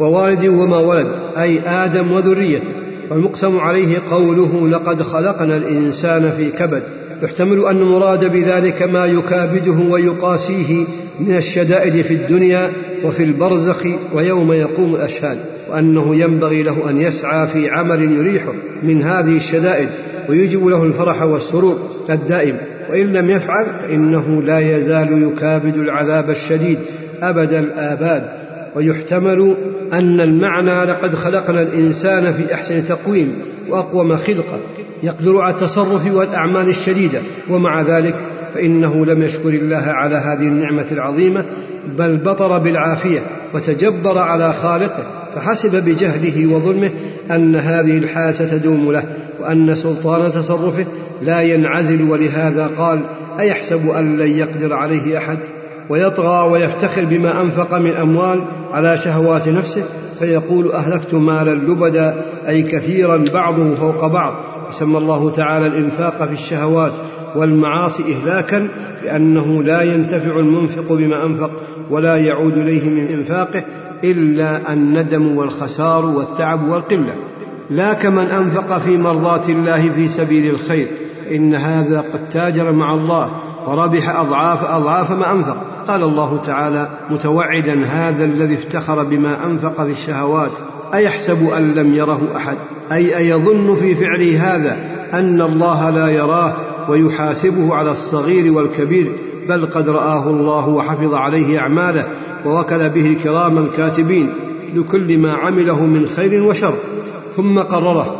ووالد وما ولد أي آدم وذريته. والمقسم عليه قوله لقد خلقنا الإنسان في كبد يحتمل أن المراد بذلك ما يكابده ويقاسيه من الشدائد في الدنيا وفي البرزخ ويوم يقوم الأشهاد وأنه ينبغي له أن يسعى في عمل يريحه من هذه الشدائد ويجب له الفرح والسرور الدائم. وإن لم يفعل فإنه لا يزال يكابد العذاب الشديد أبد الآباد. ويحتمل أن المعنى لقد خلقنا الإنسان في أحسن تقويم وأقوم خلقة. يقدر على التصرف والأعمال الشديدة. ومع ذلك فإنه لم يشكر الله على هذه النعمة العظيمة بل بطر بالعافية وتجبر على خالقه. فحسب بجهله وظلمه أن هذه الحالة تدوم له وأن سلطان تصرفه لا ينعزل ولهذا قال أيحسب أن لن يقدر عليه أحد؟ ويطغى ويفتخر بما أنفق من أموال على شهوات نفسه فيقول أهلكت مالا لبدا أي كثيرا بعضه فوق بعض. وسمى الله تعالى الإنفاق في الشهوات والمعاصي إهلاكا لأنه لا ينتفع المنفق بما أنفق ولا يعود إليه من إنفاقه إلا الندم والخسار والتعب والقلة. لا كمن أنفق في مرضاة الله في سبيل الخير. إن هذا قد تاجر مع الله وربح أضعاف أضعاف ما أنفق. قال الله تعالى متوعدا هذا الذي افتخر بما أنفق في الشهوات. أيحسب أن لم يره أحد؟ أي أيظن في فعله هذا أن الله لا يراه ويحاسبه على الصغير والكبير؟ بل قد رآه الله وحفظ عليه أعماله ووكل به الكرام الكاتبين لكل ما عمله من خير وشر. ثم قرره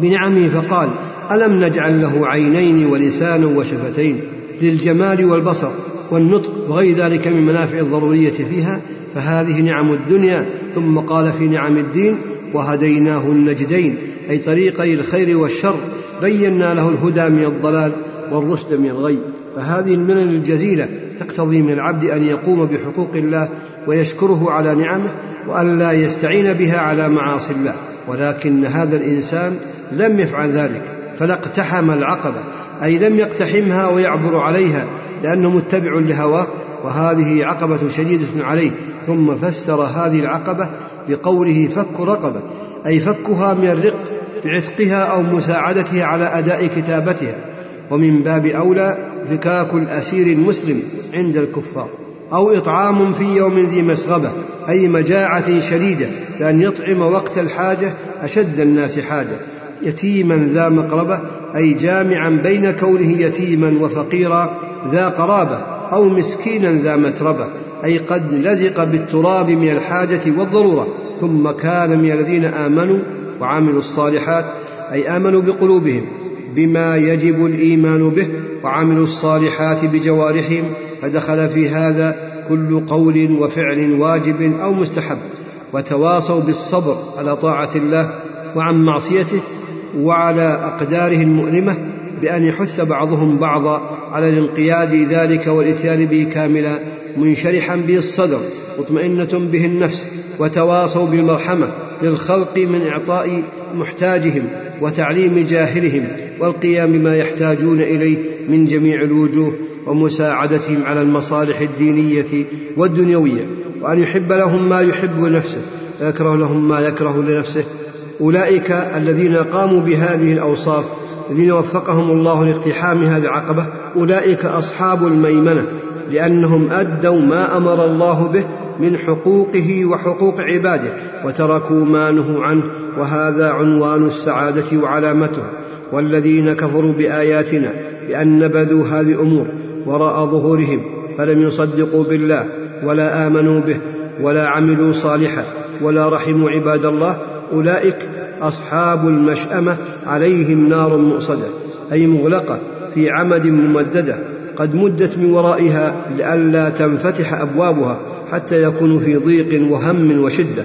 بنعمه فقال ألم نجعل له عينين ولسانا وشفتين للجمال والبصر والنطق وغير ذلك من منافع الضرورية فيها؟ فهذه نعم الدنيا. ثم قال في نعم الدين وهديناه النجدين أي طريقي الخير والشر. بينا له الهدى من الضلال والرشد من الغي. فهذه المنن الجزيلة تقتضي من العبد أن يقوم بحقوق الله ويشكره على نعمه وأن لا يستعين بها على معاصي الله. ولكن هذا الإنسان لم يفعل ذلك فلا اقتحم العقبة أي لم يقتحمها ويعبر عليها لأنه متبع لهواه وهذه عقبة شديدة عليه. ثم فسر هذه العقبة بقوله فك رقبة أي فكها من الرق بعتقها أو مساعدتها على أداء كتابتها. ومن باب أولى فكاك الأسير المسلم عند الكفار أو إطعام في يوم ذي مسغبة أي مجاعة شديدة لأن يطعم وقت الحاجة أشد الناس حاجة. يتيما ذا مقربة أي جامعا بين كونه يتيما وفقيرا ذا قرابة أو مسكينا ذا متربة أي قد لزق بالتراب من الحاجة والضرورة ثم كان من الذين آمنوا وعملوا الصالحات أي آمنوا بقلوبهم. بما يجب الإيمان به وعملوا الصالحات بجوارحهم فدخل في هذا كل قول وفعل واجب أو مستحب وتواصوا بالصبر على طاعة الله وعن معصيته وعلى أقداره المؤلمة بأن يحث بعضهم بعضا على الانقياد ذلك والإتيان به كاملا منشرحا به الصدر مطمئنة به النفس وتواصوا بالمرحمة للخلق من إعطاء محتاجهم وتعليم جاهلهم. والقيام بما يحتاجون إليه من جميع الوجوه ومساعدتهم على المصالح الدينية والدنيوية وأن يحب لهم ما يحب لنفسه ويكره لهم ما يكره لنفسه. أولئك الذين قاموا بهذه الأوصاف الذين وفقهم الله لاقتحام هذه العقبة أولئك أصحاب الميمنة لأنهم أدوا ما أمر الله به من حقوقه وحقوق عباده وتركوا ما نهوا عنه وهذا عنوان السعادة وعلامتها والذين كفروا بآياتنا بأن نبذوا هذه الأمور وراء ظهورهم فلم يصدقوا بالله ولا آمنوا به ولا عملوا صالحا ولا رحموا عباد الله أولئك أصحاب المشأمة عليهم نار مؤصدة أي مغلقة في عمد ممددة قد مدت من ورائها لئلا تنفتح أبوابها حتى يكونوا في ضيق وهم وشدة.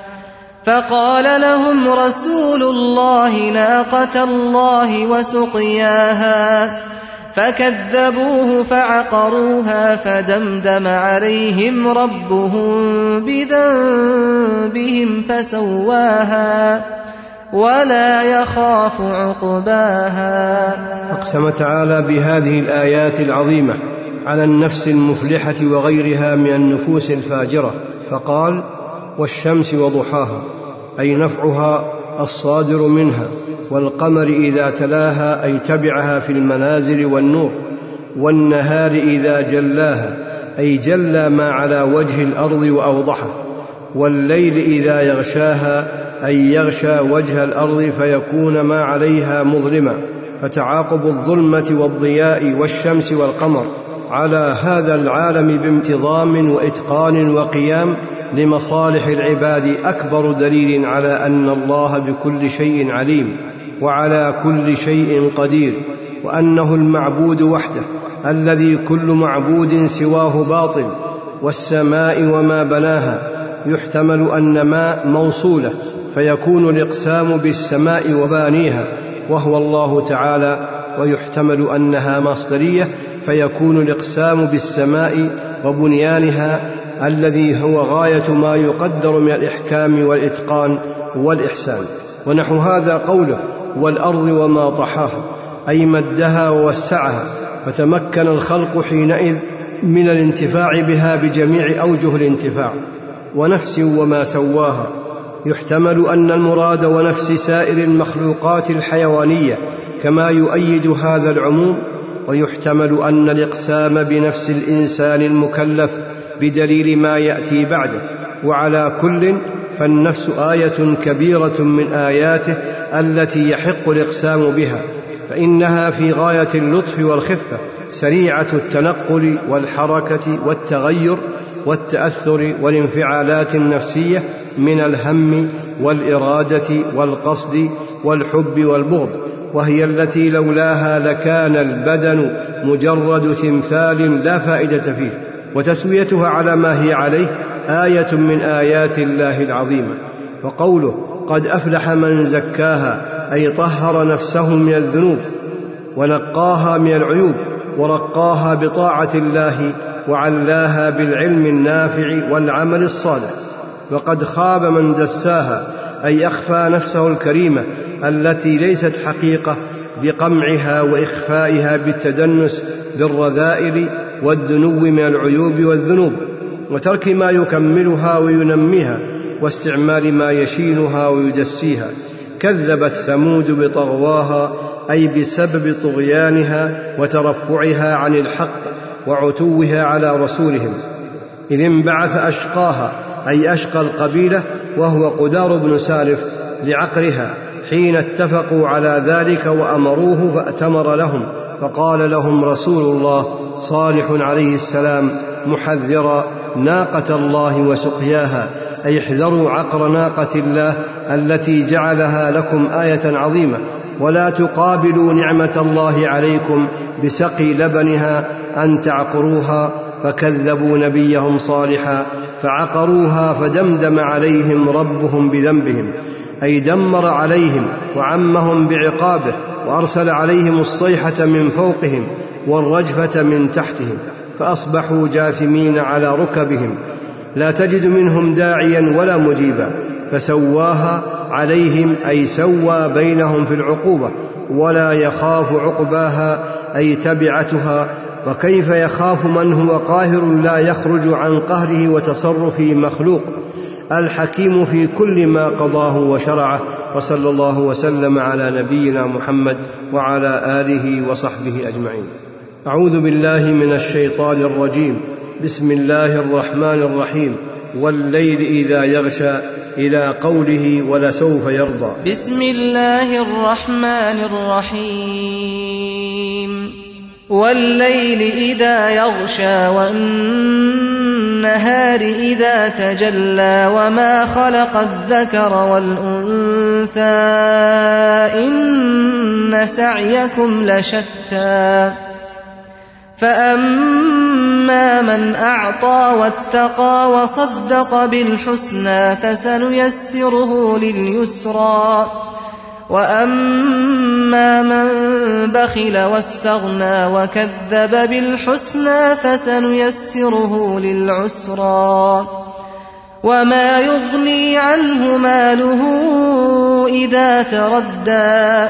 فقال لهم رسول الله ناقة الله وسقياها فكذبوه فعقروها فدمدم عليهم ربهم بذنبهم فسواها ولا يخاف عقباها. أقسم تعالى بهذه الآيات العظيمة على النفس المفلحة وغيرها من النفوس الفاجرة فقال والشمس وضحاها أي نفعها الصادر منها والقمر إذا تلاها أي تبعها في المنازل والنور والنهار إذا جلاها أي جلى ما على وجه الأرض وأوضحه والليل إذا يغشاها أي يغشى وجه الأرض فيكون ما عليها مظلما. فتعاقب الظلمة والضياء والشمس والقمر على هذا العالم بانتظام وإتقان وقيام لمصالح العباد أكبر دليل على أن الله بكل شيء عليم وعلى كل شيء قدير وأنه المعبود وحده الذي كل معبود سواه باطل والسماء وما بناها يحتمل أن ما موصولة فيكون الإقسام بالسماء وبانيها وهو الله تعالى ويحتمل أنها مصدرية فيكون الإقسام بالسماء وبنيانها الذي هو غاية ما يقدر من الإحكام والإتقان والإحسان. ونحو هذا قوله والأرض وما طحاها أي مدها ووسعها. فتمكن الخلق حينئذ من الانتفاع بها بجميع أوجه الانتفاع. ونفس وما سواها. يحتمل أن المراد ونفس سائر المخلوقات الحيوانية كما يؤيد هذا العموم. ويحتمل أن الإقسام بنفس الإنسان المكلف بدليل ما يأتي بعده. وعلى كل فالنفس آية كبيرة من آياته التي يحق الإقسام بها. فإنها في غاية اللطف والخفة سريعة التنقل والحركة والتغير والتأثر والانفعالات النفسية من الهم والإرادة والقصد والحب والبغض. وهي التي لولاها لكان البدن مجرد تمثال لا فائدة فيه. وتسويتها على ما هي عليه آية من آيات الله العظيمه وقوله قد أفلح من زكاها أي طهر نفسه من الذنوب ونقاها من العيوب ورقاها بطاعة الله وعلاها بالعلم النافع والعمل الصالح. وقد خاب من دساها أي أخفى نفسه الكريمة التي ليست حقيقة بقمعها وإخفائها بالتدنس بالرذائل والدنو من العيوب والذنوب وترك ما يكملها وينميها واستعمال ما يشينها ويدسيها كذبت ثمود بطغواها أي بسبب طغيانها وترفعها عن الحق وعتوها على رسولهم. إذ انبعث أشقاها أي أشقى القبيلة وهو قدار بن سالف لعقرها حين اتفقوا على ذلك وأمروه فأتمر لهم فقال لهم رسول الله صالح عليه السلام محذرا ناقة الله وسقياها. أي احذروا عقر ناقة الله التي جعلها لكم آية عظيمة. ولا تقابلوا نعمة الله عليكم بسقي لبنها أن تعقروها فكذبوا نبيهم صالحا فعقروها فدمدم عليهم ربهم بذنبهم. أي دمر عليهم وعمهم بعقابه وأرسل عليهم الصيحة من فوقهم والرجفة من تحتهم فأصبحوا جاثمين على ركبهم. لا تجد منهم داعيا ولا مجيبا فسواها عليهم أي سوى بينهم في العقوبة ولا يخاف عقباها أي تبعتها. وكيف يخاف من هو قاهر لا يخرج عن قهره وتصرف مخلوق؟ الحكيم في كل ما قضاه وشرعه وصلى الله وسلم على نبينا محمد وعلى آله وصحبه أجمعين. أعوذ بالله من الشيطان الرجيم. بسم الله الرحمن الرحيم. والليل إذا يغشى إلى قوله ولسوف يرضى. بسم الله الرحمن الرحيم. والليل إذا يغشى والنهار إذا تجلى وما خلق الذكر والأنثى إن سعيكم لشتى. فاما من اعطى واتقى وصدق بالحسنى فسنيسره لليسرى واما من بخل واستغنى وكذب بالحسنى فسنيسره للعسرى وما يغني عنه ماله اذا تردى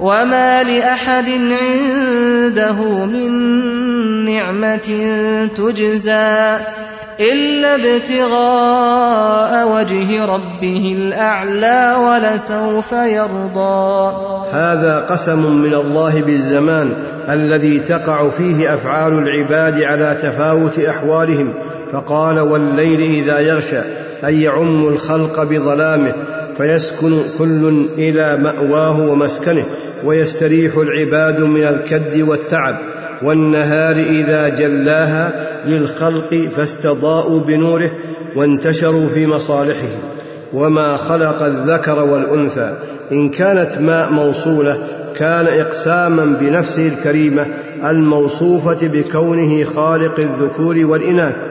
وما لاحد عنده من نعمه تجزى الا ابتغاء وجه ربه الاعلى ولسوف يرضى. هذا قسم من الله بالزمان الذي تقع فيه افعال العباد على تفاوت احوالهم فقال والليل اذا يغشى اي يعم الخلق بظلامه فيسكن كل إلى مأواه ومسكنه ويستريح العباد من الكد والتعب. والنهار إذا جلاها للخلق فاستضاءوا بنوره وانتشروا في مصالحهم. وما خلق الذكر والأنثى إن كانت ماء موصولة كان إقساما بنفسه الكريمة الموصوفة بكونه خالق الذكور والإناث.